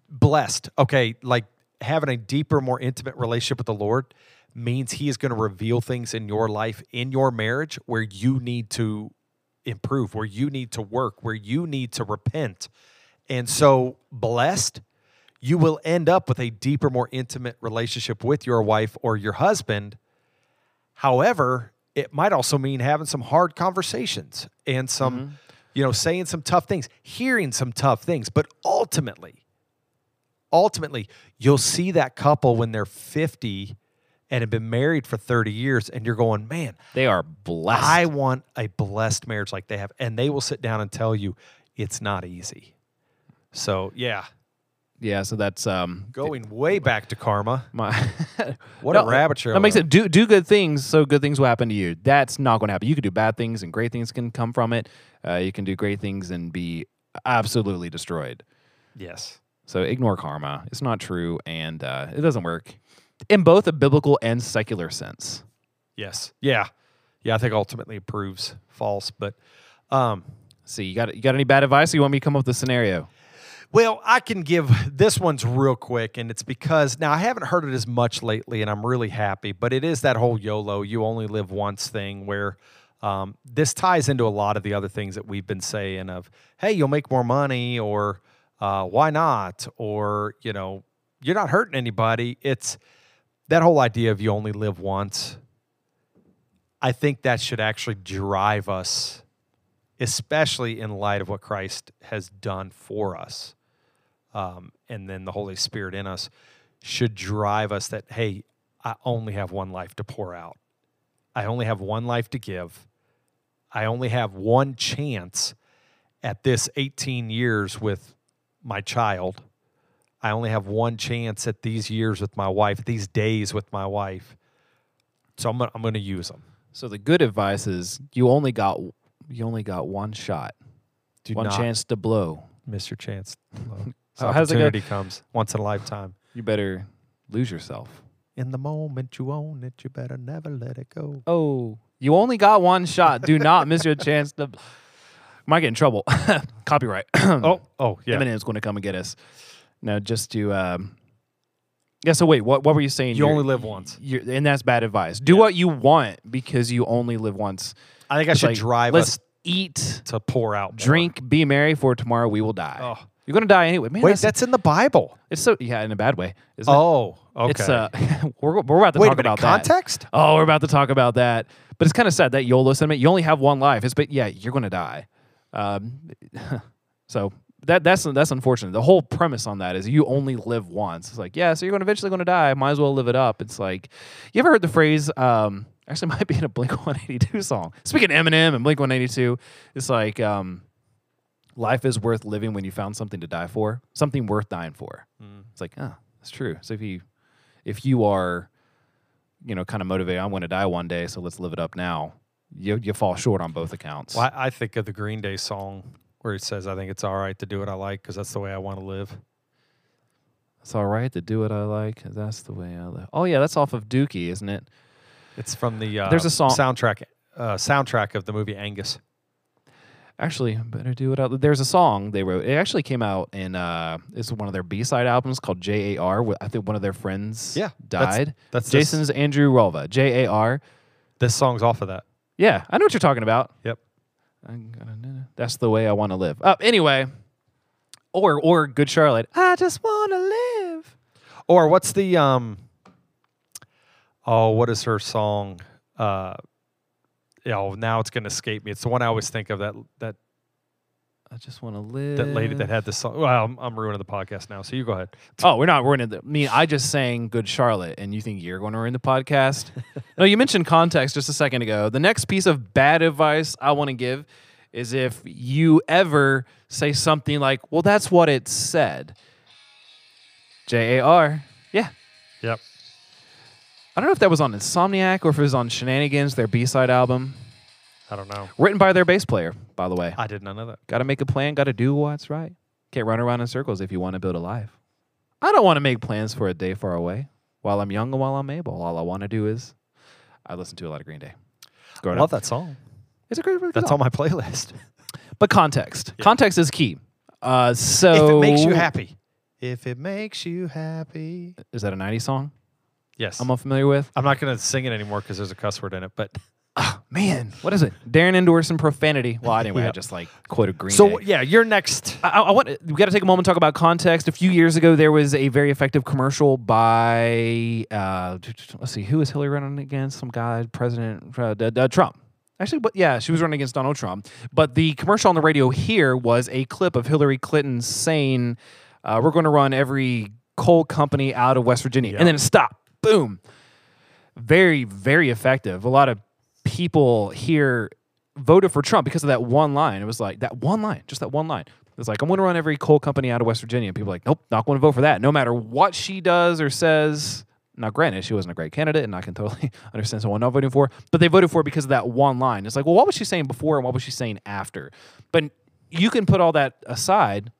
blessed okay like having a deeper more intimate relationship with the lord means he is going to reveal things in your life in your marriage where you need to improve where you need to work where you need to repent and so blessed you will end up with a deeper more intimate relationship with your wife or your husband However, it might also mean having some hard conversations and some, mm-hmm. you know, saying some tough things, hearing some tough things. But ultimately, ultimately, you'll see that couple when they're 50 and have been married for 30 years, and you're going, man, They are blessed. I want a blessed marriage like they have. And they will sit down and tell you it's not easy. So, yeah, yeah. So that's um going way back to karma. my [laughs] What No, a rabbit trail. That makes it do do good things, so good things will happen to you. That's not going to happen. You can do bad things, and great things can come from it. Uh, you can do great things and be absolutely destroyed. Yes. So ignore karma. It's not true, and uh, it doesn't work in both a biblical and secular sense. Yes. Yeah. Yeah. I think ultimately it proves false. But um, See, you got you got any bad advice? Or you want me to come up with a scenario? Well, I can give this one's real quick, and it's because now I haven't heard it as much lately, and I'm really happy. But it is that whole YOLO, you only live once thing where um, this ties into a lot of the other things that we've been saying of, hey, you'll make more money, or uh, why not, or you know, you're not hurting anybody. It's that whole idea of you only live once. I think that should actually drive us, especially in light of what Christ has done for us. Um, and then the Holy Spirit in us should drive us that, hey, I only have one life to pour out. I only have one life to give. I only have one chance at this 18 years with my child. I only have one chance at these years with my wife, these days with my wife. So I'm gonna, I'm going to use them. So the good advice is you only got you only got one shot, Do one chance to blow. miss your chance. [laughs] This Oh, how's it go? opportunity comes once in a lifetime. You better lose yourself. In the moment you own it, you better never let it go. Oh, you only got one shot. Do not miss your chance to. [laughs] Might get in trouble. [coughs] Copyright. [coughs] Oh, oh yeah. Eminem's going to come and get us. No, just to. Um, yeah. So wait, what? What were you saying? You You're- only live once. You're, and that's bad advice. Do Yeah. what you want because you only live once. I think I should like, drive let's us eat, to pour out, more. drink, be merry, for tomorrow we will die. Oh. You're going to die anyway. Man, Wait, that's, that's in the Bible. it's so yeah, in a bad way. Oh, okay. It's uh, [laughs] we're we're about to Wait a talk minute, about that. context? Oh, we're about to talk about that. But it's kind of sad that YOLO sentiment. You only have one life. It's but yeah, you're going to die. Um, [laughs] so that that's that's unfortunate. The whole premise on that is you only live once. It's like yeah, so you're going eventually going to die. Might as well live it up. It's like you ever heard the phrase? Um, actually, it might be in a Blink 182 song. Speaking of Eminem and Blink 182, it's like um, life is worth living when you found something to die for, something worth dying for. It's like ah, that's true. So if you if you are you know, kind of motivated. I'm going to die one day, so let's live it up now. You you fall short on both accounts. Well, I I think of the Green Day song where it says, "I think it's all right to do what I like because that's the way I want to live." It's all right to do what I like. That's the way I live. Oh yeah, that's off of Dookie, isn't it? It's from the uh, There's a song- soundtrack uh, soundtrack of the movie Angus. Actually, better do it. Out. There's a song they wrote. It actually came out in uh, it's one of their B-side albums called J A R. I think one of their friends Yeah, that's- died. That's this- Jason's Andrew Relva. J A R. This song's off of that. Yeah, I know what you're talking about. Yep. I'm gonna- That's the way I want to live. Uh, anyway, or or Good Charlotte. I just want to live. Or what's the um? Oh, what is her song? Uh, yeah, oh, now it's gonna escape me. It's the one I always think of. That that I just want to live. that lady that had the song. Well, I'm, I'm ruining the podcast now. So you go ahead. [laughs] Oh, we're not ruining the. I mean, I just sang Good Charlotte, and you think you're going to ruin the podcast? [laughs] no, you mentioned context just a second ago. The next piece of bad advice I want to give is if you ever say something like, well, that's what it said. J A R. Yeah. Yep. I don't know if that was on Insomniac or if it was on Shenanigans, their B side album. I don't know. Written by their bass player, by the way. I did not know that. Got to make a plan, got to do what's right. Can't run around in circles if you want to build a life. I don't want to make plans for a day far away. While I'm young and while I'm able, all I want to do is I listen to a lot of Green Day. I love up. that song. It's a great, really good That's song. on my playlist. [laughs] But context. Context is key. Uh, so if it makes you happy. If it makes you happy. is that a '90s song? Yes. I'm unfamiliar with. I'm not going to sing it anymore because there's a cuss word in it. But [laughs] Ah, man, what is it? [laughs] Darren endorsing profanity. Well, anyway, I Yeah. just like quoted Green so Day. yeah, you're next. I, I want we got to take a moment to talk about context. A few years ago, there was a very effective commercial by uh, let's see, who was Hillary running against? Some guy, President uh, d- d- Trump. Actually, but yeah, she was running against Donald Trump. But the commercial on the radio here was a clip of Hillary Clinton saying, uh, "We're going to run every coal company out of West Virginia," and then stop, boom. Very, very effective. A lot of people here voted for Trump because of that one line. It was like that one line, just that one line. It was like, I'm going to run every coal company out of West Virginia. And people are like, nope, not going to vote for that. No matter what she does or says. Now, granted, she wasn't a great candidate, and I can totally [laughs] understand someone not voting for her, but they voted for her because of that one line. It's like, well, what was she saying before and what was she saying after? But you can put all that aside.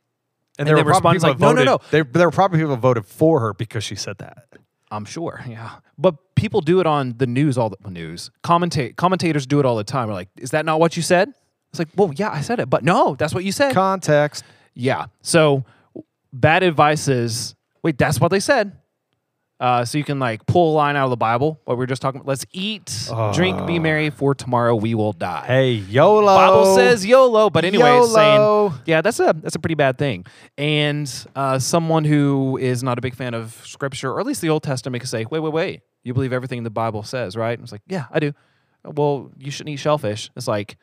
And there were probably people like, no, no, no. There, there were probably people voted for her because she said that. I'm sure, [laughs] yeah. But people do it on the news all the news. Commentate commentators do it all the time. They're like, is that not what you said? It's like, well, yeah, I said it, but no, that's what you said. Context. yeah. So bad advice is wait, that's what they said. Uh, so you can like pull a line out of the Bible. What we were just talking. about. Let's eat, drink, be merry, for tomorrow we will die. Hey, YOLO. Bible says YOLO, but anyway, YOLO. saying yeah, that's a that's a pretty bad thing. And uh, someone who is not a big fan of Scripture, or at least the Old Testament, can say, wait, wait, wait, you believe everything the Bible says, right? And it's like, yeah, I do. Well, you shouldn't eat shellfish. It's like,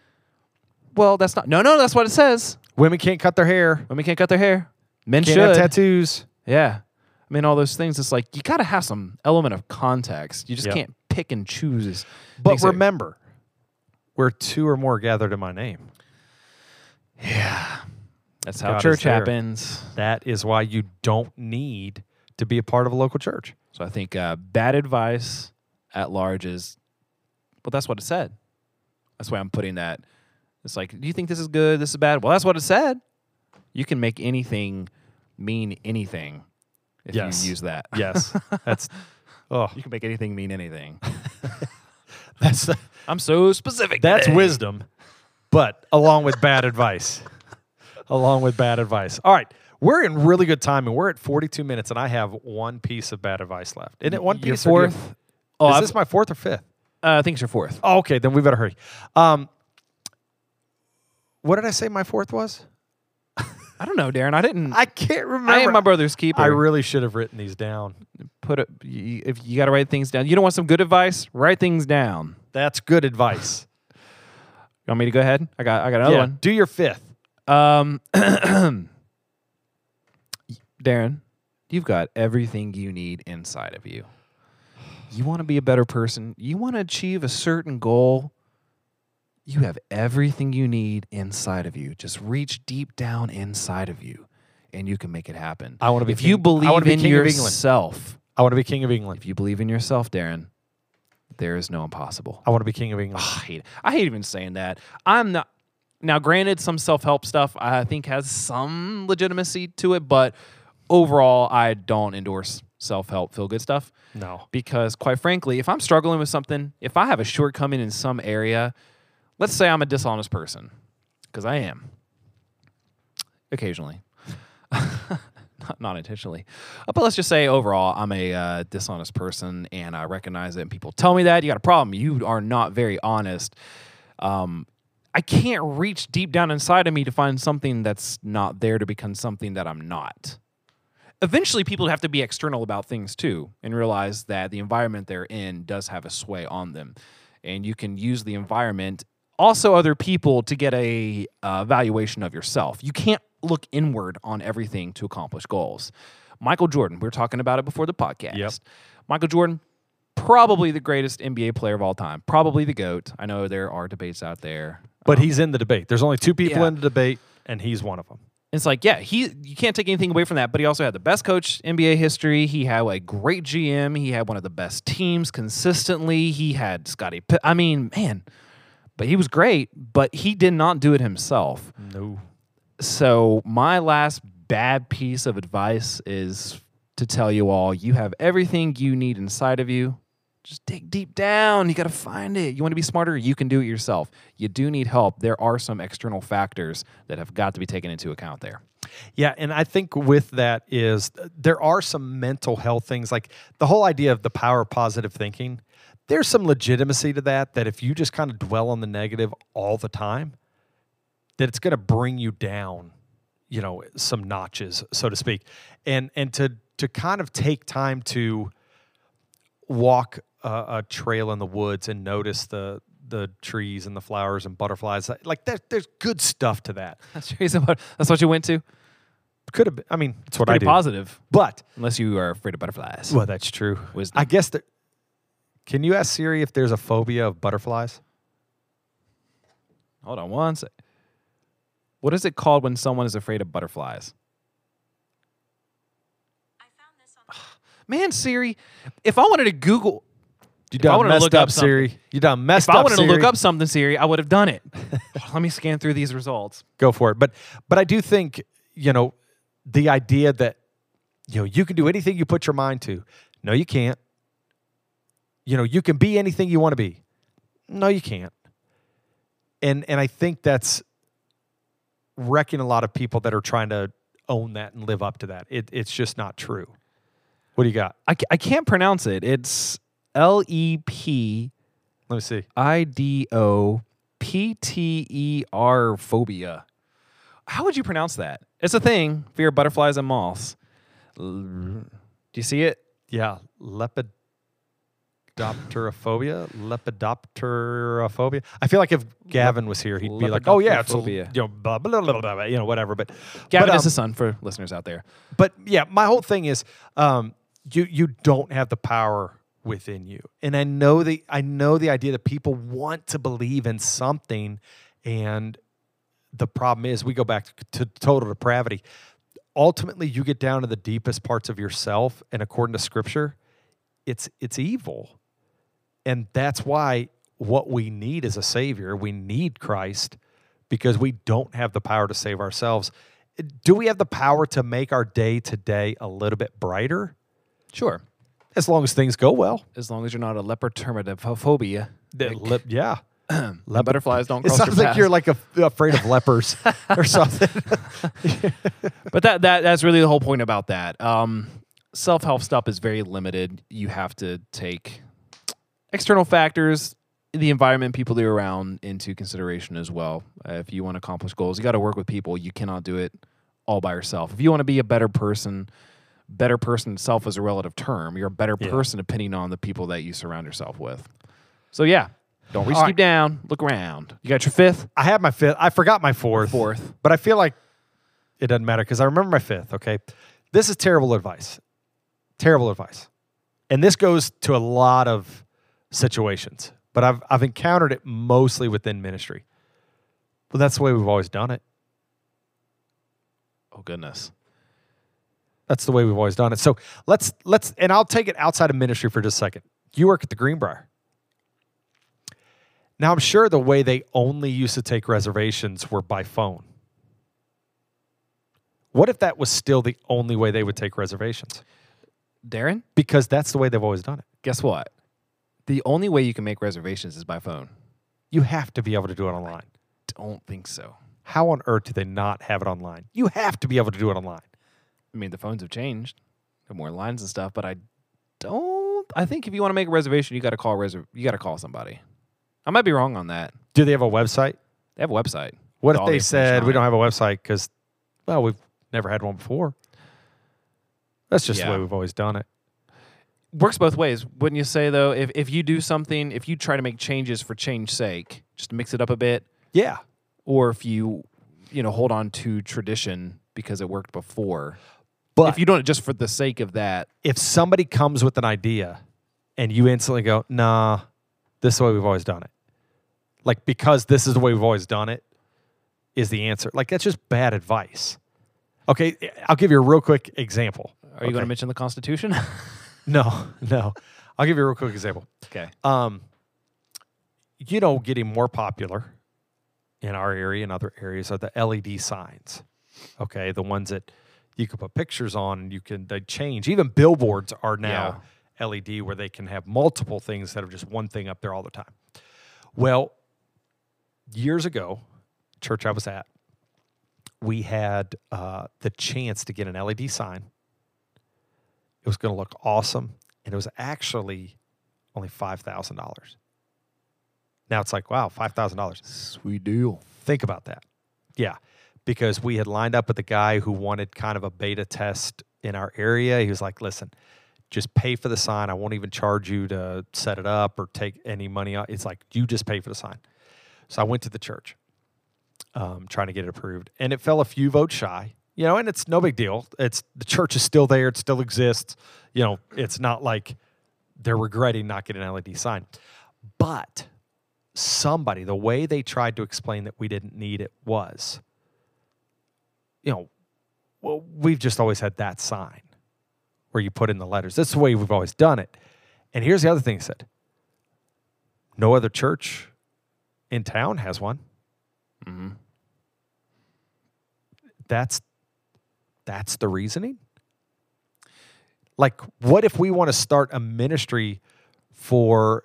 well, that's not. No, no, that's what it says. Women can't cut their hair. Women can't cut their hair. Men Can't should. have tattoos. Yeah. I mean, all those things. It's like you got to have some element of context. You just Yep. can't pick and choose. But Makes it- remember, where two or more gathered in my name. Yeah. That's how God church happens. That is why you don't need to be a part of a local church. So I think uh, bad advice at large is, well, that's what it said. That's why I'm putting that. It's like, do you think this is good? This is bad? Well, that's what it said. You can make anything mean anything if Yes. you use that. Yes. That's [laughs] oh, You can make anything mean anything. [laughs] that's I'm so specific. that's today. wisdom, but along with bad advice. Along with bad advice. All right. We're in really good time and we're at 42 minutes and I have one piece of bad advice left. Isn't it one Your piece or do you- fourth. Oh, is I've- this my fourth or fifth? uh, I think it's your fourth. Oh, okay, then we better hurry. Um, what did I say my fourth was? I don't know, Darren. I didn't. I, I can't remember. I ain't my brother's keeper. I really should have written these down. put it. y- If you got to write things down, you don't want some good advice. Write things down. That's good advice. [laughs] You want me to go ahead? I got. I got another Yeah, one. Do your fifth. Um, [clears throat] Darren, you've got everything you need inside of you. You want to be a better person. You want to achieve a certain goal. You have everything you need inside of you. Just reach deep down inside of you, and you can make it happen. I wanna be If you king- I believe wanna be in yourself, I want to be king of England. if you believe in yourself, Darren, there is no impossible. I want to be king of England. Ah, I hate it. I hate even saying that. I'm not. Now, granted, some self help stuff I think has some legitimacy to it, but overall, I don't endorse self help feel good stuff No. because, quite frankly, if I'm struggling with something, if I have a shortcoming in some area, let's say I'm a dishonest person, because I am occasionally. [laughs] not, not intentionally. Uh, but let's just say overall, I'm a uh, dishonest person and I recognize it, and people tell me that you got a problem. You are not very honest. Um, I can't reach deep down inside of me to find something that's not there to become something that I'm not. Eventually, people have to be external about things too and realize that the environment they're in does have a sway on them. And you can use the environment, also other people, to get a uh, valuation of yourself. You can't look inward on everything to accomplish goals. Michael Jordan, we were talking about it before the podcast. Yep. Michael Jordan, probably the greatest NBA player of all time, probably the GOAT. I know there are debates out there. But he's in the debate. There's only two people Yeah. in the debate, and he's one of them. It's like, yeah, he you can't take anything away from that, but he also had the best coach NBA history. He had a great GM. He had one of the best teams consistently. He had Scotty. Pitt. I mean, man, but he was great, but he did not do it himself. No. So my last bad piece of advice is to tell you all you have everything you need inside of you. Just dig deep down. You got to find it. You want to be smarter? You can do it yourself. You do need help. There are some external factors that have got to be taken into account there. Yeah, and I think with that is there are some mental health things like the whole idea of the power of positive thinking. There's some legitimacy to that that if you just kind of dwell on the negative all the time, that it's going to bring you down, you know, some notches, so to speak. And and to to kind of take time to walk a, a trail in the woods and notice the the trees and the flowers and butterflies. Like there, there's good stuff to that. [laughs] That's what you went to. Could have been. I mean, it's what I Pretty do. positive, But unless you are afraid of butterflies. well, that's true. Wisdom. I guess that. Can you ask Siri if there's a phobia of butterflies? Hold on one sec. What is it called when someone is afraid of butterflies? I found this on Man, Siri, if I wanted to Google, You If I done wanted to messed look up, up Siri. You done messed up. if I up. wanted to look up something, Siri, I would have done it. [laughs] Let me scan through these results. go for it. But but I do think you know the idea that you know you can do anything you put your mind to. No, you can't. You know you can be anything you want to be. No, you can't. And and I think that's wrecking a lot of people that are trying to own that and live up to that. It, it's just not true. What do you got? I, I can't pronounce it. It's L E P Let me see. I D O P T E R phobia. How would you pronounce that? It's a thing. Fear of butterflies and moths. L- Do you see it? Yeah, lepidopterophobia. Lepidopterophobia. I feel like if Gavin was here, he'd be like, "Oh yeah, it's a, you Lepidopterophobia. know, blah, blah, blah, blah, blah, you know, whatever." But Gavin but, is um, the son for listeners out there. but yeah, my whole thing is, um, you you don't have the power within you, and I know the I know the idea that people want to believe in something, and the problem is we go back to, to total depravity. Ultimately, you get down to the deepest parts of yourself, and according to Scripture, it's it's evil, and that's why what we need is a Savior. We need Christ because we don't have the power to save ourselves. Do we have the power to make our day today a little bit brighter? Sure. As long as things go well. As long as you're not a leperdermatophobia. The lip, yeah. [clears throat] The butterflies don't It sounds like you're like a, afraid of lepers [laughs] or something. [laughs] but that that that's really the whole point about that. Um, Self help stuff is very limited. You have to take external factors, the environment, people are around into consideration as well. Uh, if you want to accomplish goals, you got to work with people. You cannot do it all by yourself. If you want to be a better person, better person itself is a relative term. You're a better Yeah. person depending on the people that you surround yourself with. So yeah, don't reach deep right. down. Look around. You got your fifth, I had my fifth. I forgot my fourth. fourth. But I feel like it doesn't matter because I remember my fifth. Okay. This is terrible advice. Terrible advice. And this goes to a lot of situations, but I've, I've encountered it mostly within ministry. But that's the way we've always done it. Oh goodness. That's the way we've always done it. So let's let's and I'll take it outside of ministry for just a second. You work at the Greenbrier. Now I'm sure the way they only used to take reservations were by phone. What if that was still the only way they would take reservations? Darren, Because that's the way they've always done it. guess what? The only way you can make reservations is by phone. You have to be able to do it online. Don't think so. How on earth do they not have it online? You have to be able to do it online. I mean, the phones have changed. There are more lines and stuff, but I don't. I think if you want to make a reservation, you got to call reserv. You got to call somebody. I might be wrong on that. Do they have a website? They have a website. What if they said we don't have a website because, well, we've never had one before? That's just the way we've always done it. Works both ways, wouldn't you say? Though, if if you do something, if you try to make changes for change sake, just to mix it up a bit, Yeah. or if you, you know, hold on to tradition because it worked before. But if you don't just for the sake of that, if somebody comes with an idea and you instantly go, nah, this is the way we've always done it. Like, because this is the way we've always done it is the answer. Like, that's just bad advice. Okay. I'll give you a real quick example. are you going to mention the Constitution? [laughs] No, [laughs] no. I'll give you a real quick example. okay. Um, you know, getting more popular in our area and other areas are the LED signs. Okay, the ones that you could put pictures on and you can they change. Even billboards are now LED where they can have multiple things instead of just one thing up there all the time. Well, years ago, church I was at, we had uh, the chance to get an LED sign. It was going to look awesome, and it was actually only five thousand dollars. Now it's like, wow, five thousand dollars. Sweet deal. Think about that. Yeah, because we had lined up with a guy who wanted kind of a beta test in our area. He was like, listen, just pay for the sign. I won't even charge you to set it up or take any money. It's like, you just pay for the sign. So I went to the church um, trying to get it approved, and it fell a few votes shy. You know, and it's no big deal. It's the church is still there. It still exists. You know, it's not like they're regretting not getting an LED sign. But somebody, the way they tried to explain that we didn't need it was, you know, well, we've just always had that sign where you put in the letters. That's the way we've always done it. And here's the other thing he said no other church in town has one. Mm-hmm. That's that's the reasoning. Like, what if we want to start a ministry for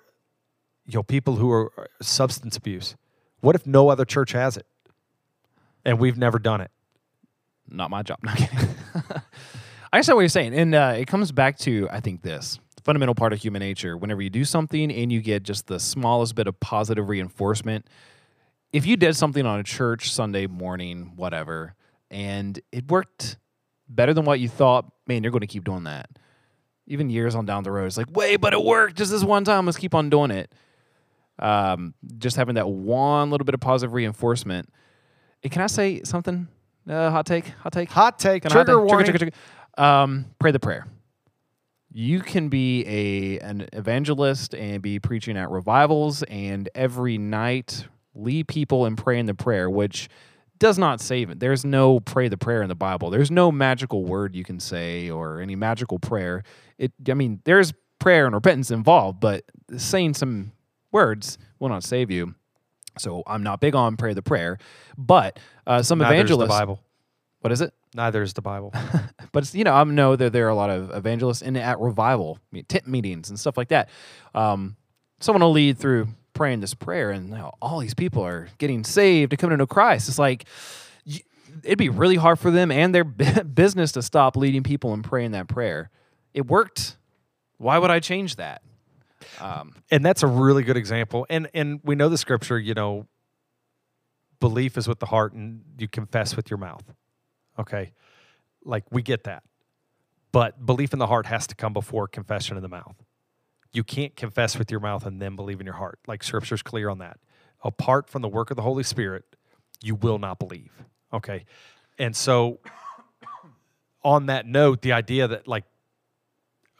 you know people who are uh, substance abuse? What if no other church has it, and we've never done it? Not my job. [laughs] Not kidding. I understand what you're saying, and uh, it comes back to I think this fundamental part of human nature. Whenever you do something and you get just the smallest bit of positive reinforcement, if you did something on a church Sunday morning, whatever, and it worked better than what you thought, man, you're going to keep doing that. Even years on down the road, it's like, wait, but it worked just this one time. Let's keep on doing it. Um, just having that one little bit of positive reinforcement. Hey, can I say something? Uh, hot take. Hot take. Hot take. Can I hot Trigger take? warning. Trigger, trigger, trigger. Um, pray the prayer. You can be a an evangelist and be preaching at revivals and every night lead people and pray in praying the prayer, which does not save it. There's no pray the prayer in the Bible. There's no magical word you can say or any magical prayer. It I mean, there's prayer and repentance involved, but saying some words will not save you. So I'm not big on pray the prayer, but uh, some Neither is evangelists. the Bible. What is it? Neither is the Bible. [laughs] but it's, you know, I know that there are a lot of evangelists in at revival tent meetings and stuff like that. Um, someone will lead through praying this prayer, and you know, all these people are getting saved and coming to know Christ. It's like it'd be really hard for them and their [laughs] business to stop leading people and praying that prayer. It worked. Why would I change that? Um, and that's a really good example. And and we know the scripture, you know, belief is with the heart and you confess with your mouth. Okay. Like we get that. But belief in the heart has to come before confession in the mouth. You can't confess with your mouth and then believe in your heart. Like scripture's clear on that. Apart from the work of the Holy Spirit, you will not believe. Okay. And so on that note, the idea that like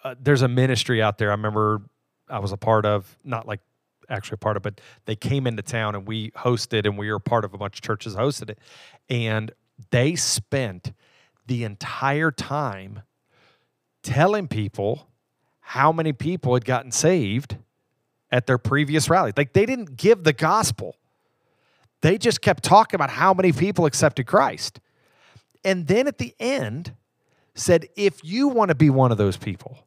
uh, there's a ministry out there. I remember I was a part of, not like actually a part of, but they came into town and we hosted, and we were part of a bunch of churches hosted it, and they spent the entire time telling people how many people had gotten saved at their previous rally. Like they didn't give the gospel. They just kept talking about how many people accepted Christ. And then at the end said, if you want to be one of those people,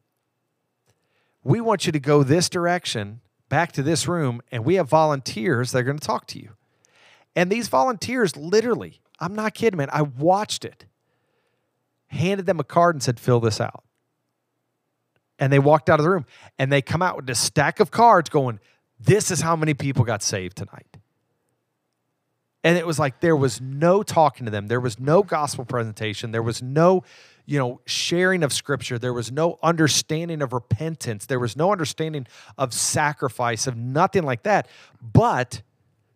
we want you to go this direction back to this room, and we have volunteers that are going to talk to you. And these volunteers literally, I'm not kidding, man, I watched it, handed them a card and said, fill this out. And they walked out of the room and they come out with a stack of cards going, This is how many people got saved tonight. And it was like there was no talking to them. There was no gospel presentation. There was no, you know, sharing of scripture. There was no understanding of repentance. There was no understanding of sacrifice, of nothing like that. But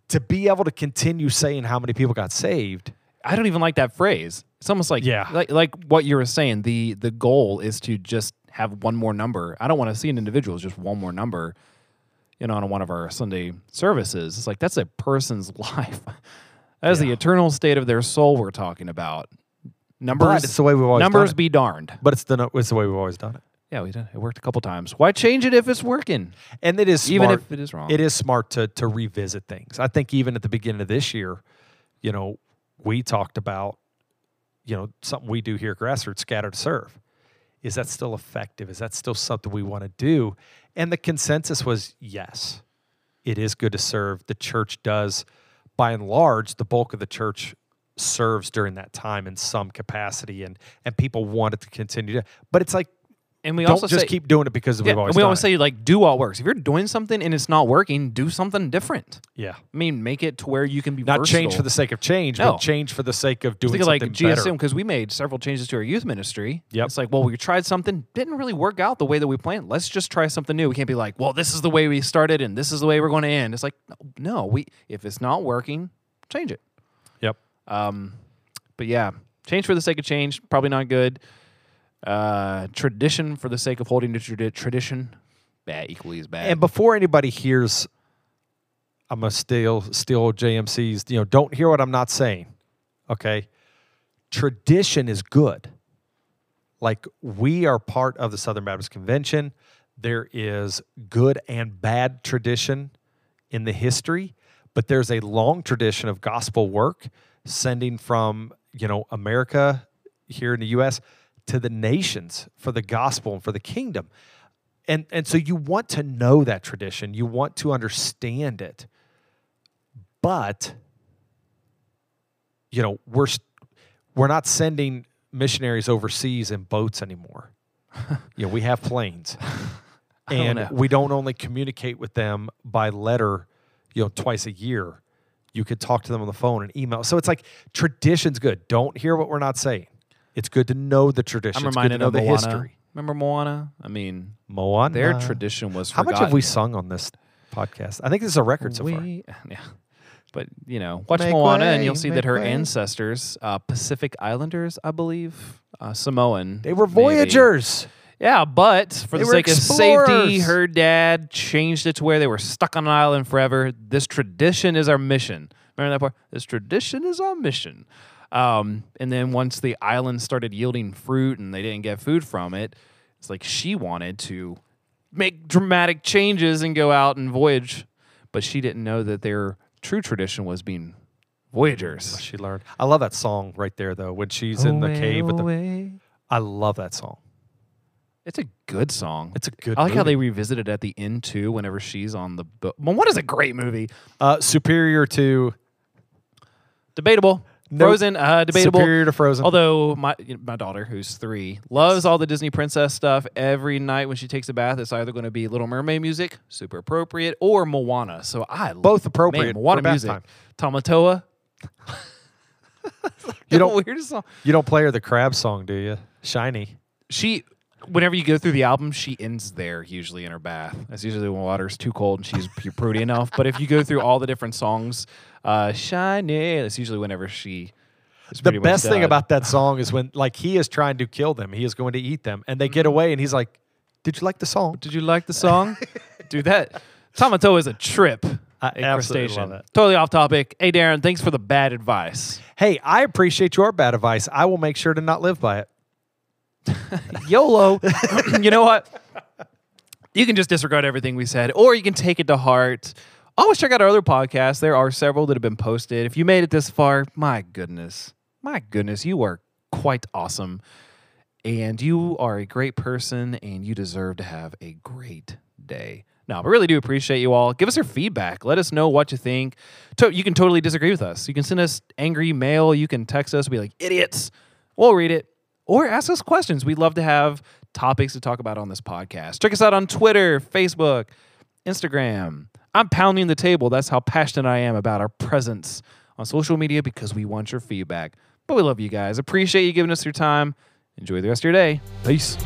to be able to continue saying how many people got saved, I don't even like that phrase. It's almost like Yeah. like like what you were saying. The the goal is to just have one more number. I don't want to see an individual as just one more number. You know, on one of our Sunday services, it's like that's a person's [laughs] life. That is the eternal state of their soul we're talking about. Numbers, but it's the way we've always numbers be darned. But it's the it's the way we've always done it. Yeah, we did. It worked a couple times. Why change it if it's working? And it is Even smart. if it is wrong. It is smart to to revisit things. I think even at the beginning of this year, you know, we talked about you know, something we do here at Grassroots, scatter to serve. Is that still effective? Is that still something we want to do? And the consensus was yes, it is good to serve. The church does, by and large, the bulk of the church serves during that time in some capacity, and and people want it to continue to. But it's like And we don't also just say, keep doing it because yeah, we've always and we always it. say like do what works. If you're doing something and it's not working, do something different. yeah, I mean, make it to where you can be not change for the sake of change, No. but change for the sake of doing Think of like something GSM because we made several changes to our youth ministry. Yeah, It's like, well, we tried something, didn't really work out the way that we planned. Let's just try something new. We can't be like, well, this is the way we started and this is the way we're going to end. It's like, no, we if it's not working, change it. Yep. Um, but yeah, change for the sake of change, probably not good. Uh, tradition for the sake of holding tradi- tradition, bad, equally as bad. And before anybody hears, I'm gonna steal steal JMC's. You know, don't hear what I'm not saying. Okay, tradition is good. Like we are part of the Southern Baptist Convention. There is good and bad tradition in the history, but there's a long tradition of gospel work sending from you know America here in the U.S. to the nations for the gospel and for the kingdom. And and so you want to know that tradition. You want to understand it. But you know we're we're not sending missionaries overseas in boats anymore. [laughs] You know we have planes. [laughs] Don't and we don't only communicate with them by letter you know twice a year. You could talk to them on the phone and email. So it's like tradition's good. Don't hear what we're not saying it's good to know the tradition I'm it's good to reminded know of the Moana. history Remember Moana? I mean, Moana. their tradition was How much have we sung on this podcast? I think this is a record so far. [laughs] Yeah. But you know, watch Make Moana, and you'll see that her way. ancestors, uh, Pacific Islanders, I believe, uh, Samoan. They were maybe. voyagers. Yeah, but for They the sake of safety, her dad changed it to where they were stuck on an island forever. This tradition is our mission. Remember that part? This tradition is our mission. Um, and then once the island started yielding fruit and they didn't get food from it, it's like she wanted to make dramatic changes and go out and voyage, but she didn't know that their true tradition was being voyagers. She learned. I love that song right there though. When she's in the cave with the. I love that song. It's a good song. It's a good. I like how they revisited it at the end too. Whenever she's on the boat, well, what is a great movie. uh, superior to Debatable. Nope. Frozen, uh, debatable. superior to Frozen. Although my you know, my daughter, who's three, loves all the Disney princess stuff. Every night when she takes a bath, it's either going to be Little Mermaid music, super appropriate, or Moana. So I Both appropriate Man, Moana music. time. Tamatoa. You [laughs] don't- weirdest song. you don't play her the crab song, do you? Shiny. She, whenever you go through the album, she ends there usually in her bath. That's usually when water's too cold and she's prudy enough. But if you go through all the different songs, uh, shiny, that's usually whenever she. The best thing about that song is when like he is trying to kill them. He is going to eat them, and they get Mm-hmm. away, and he's like, "Did you like the song?" Did you like the song? [laughs] Dude, that Tamatoa is a trip. I absolutely love it. Totally off topic. Hey, Darren, thanks for the bad advice. Hey, I appreciate your bad advice. I will make sure to not live by it. [laughs] YOLO. [laughs] you know what? You can just disregard everything we said, or you can take it to heart. Always check out our other podcasts. There are several that have been posted. If you made it this far, my goodness, my goodness, you are quite awesome. And you are a great person, and you deserve to have a great day. No, but really do appreciate you all. Give us your feedback. Let us know what you think. To- you can totally disagree with us. You can send us angry mail. You can text us. Be like, idiots. We'll read it. Or ask us questions. We'd love to have topics to talk about on this podcast. Check us out on Twitter, Facebook, Instagram. I'm pounding the table. That's how passionate I am about our presence on social media because we want your feedback. But we love you guys. Appreciate you giving us your time. Enjoy the rest of your day. Peace.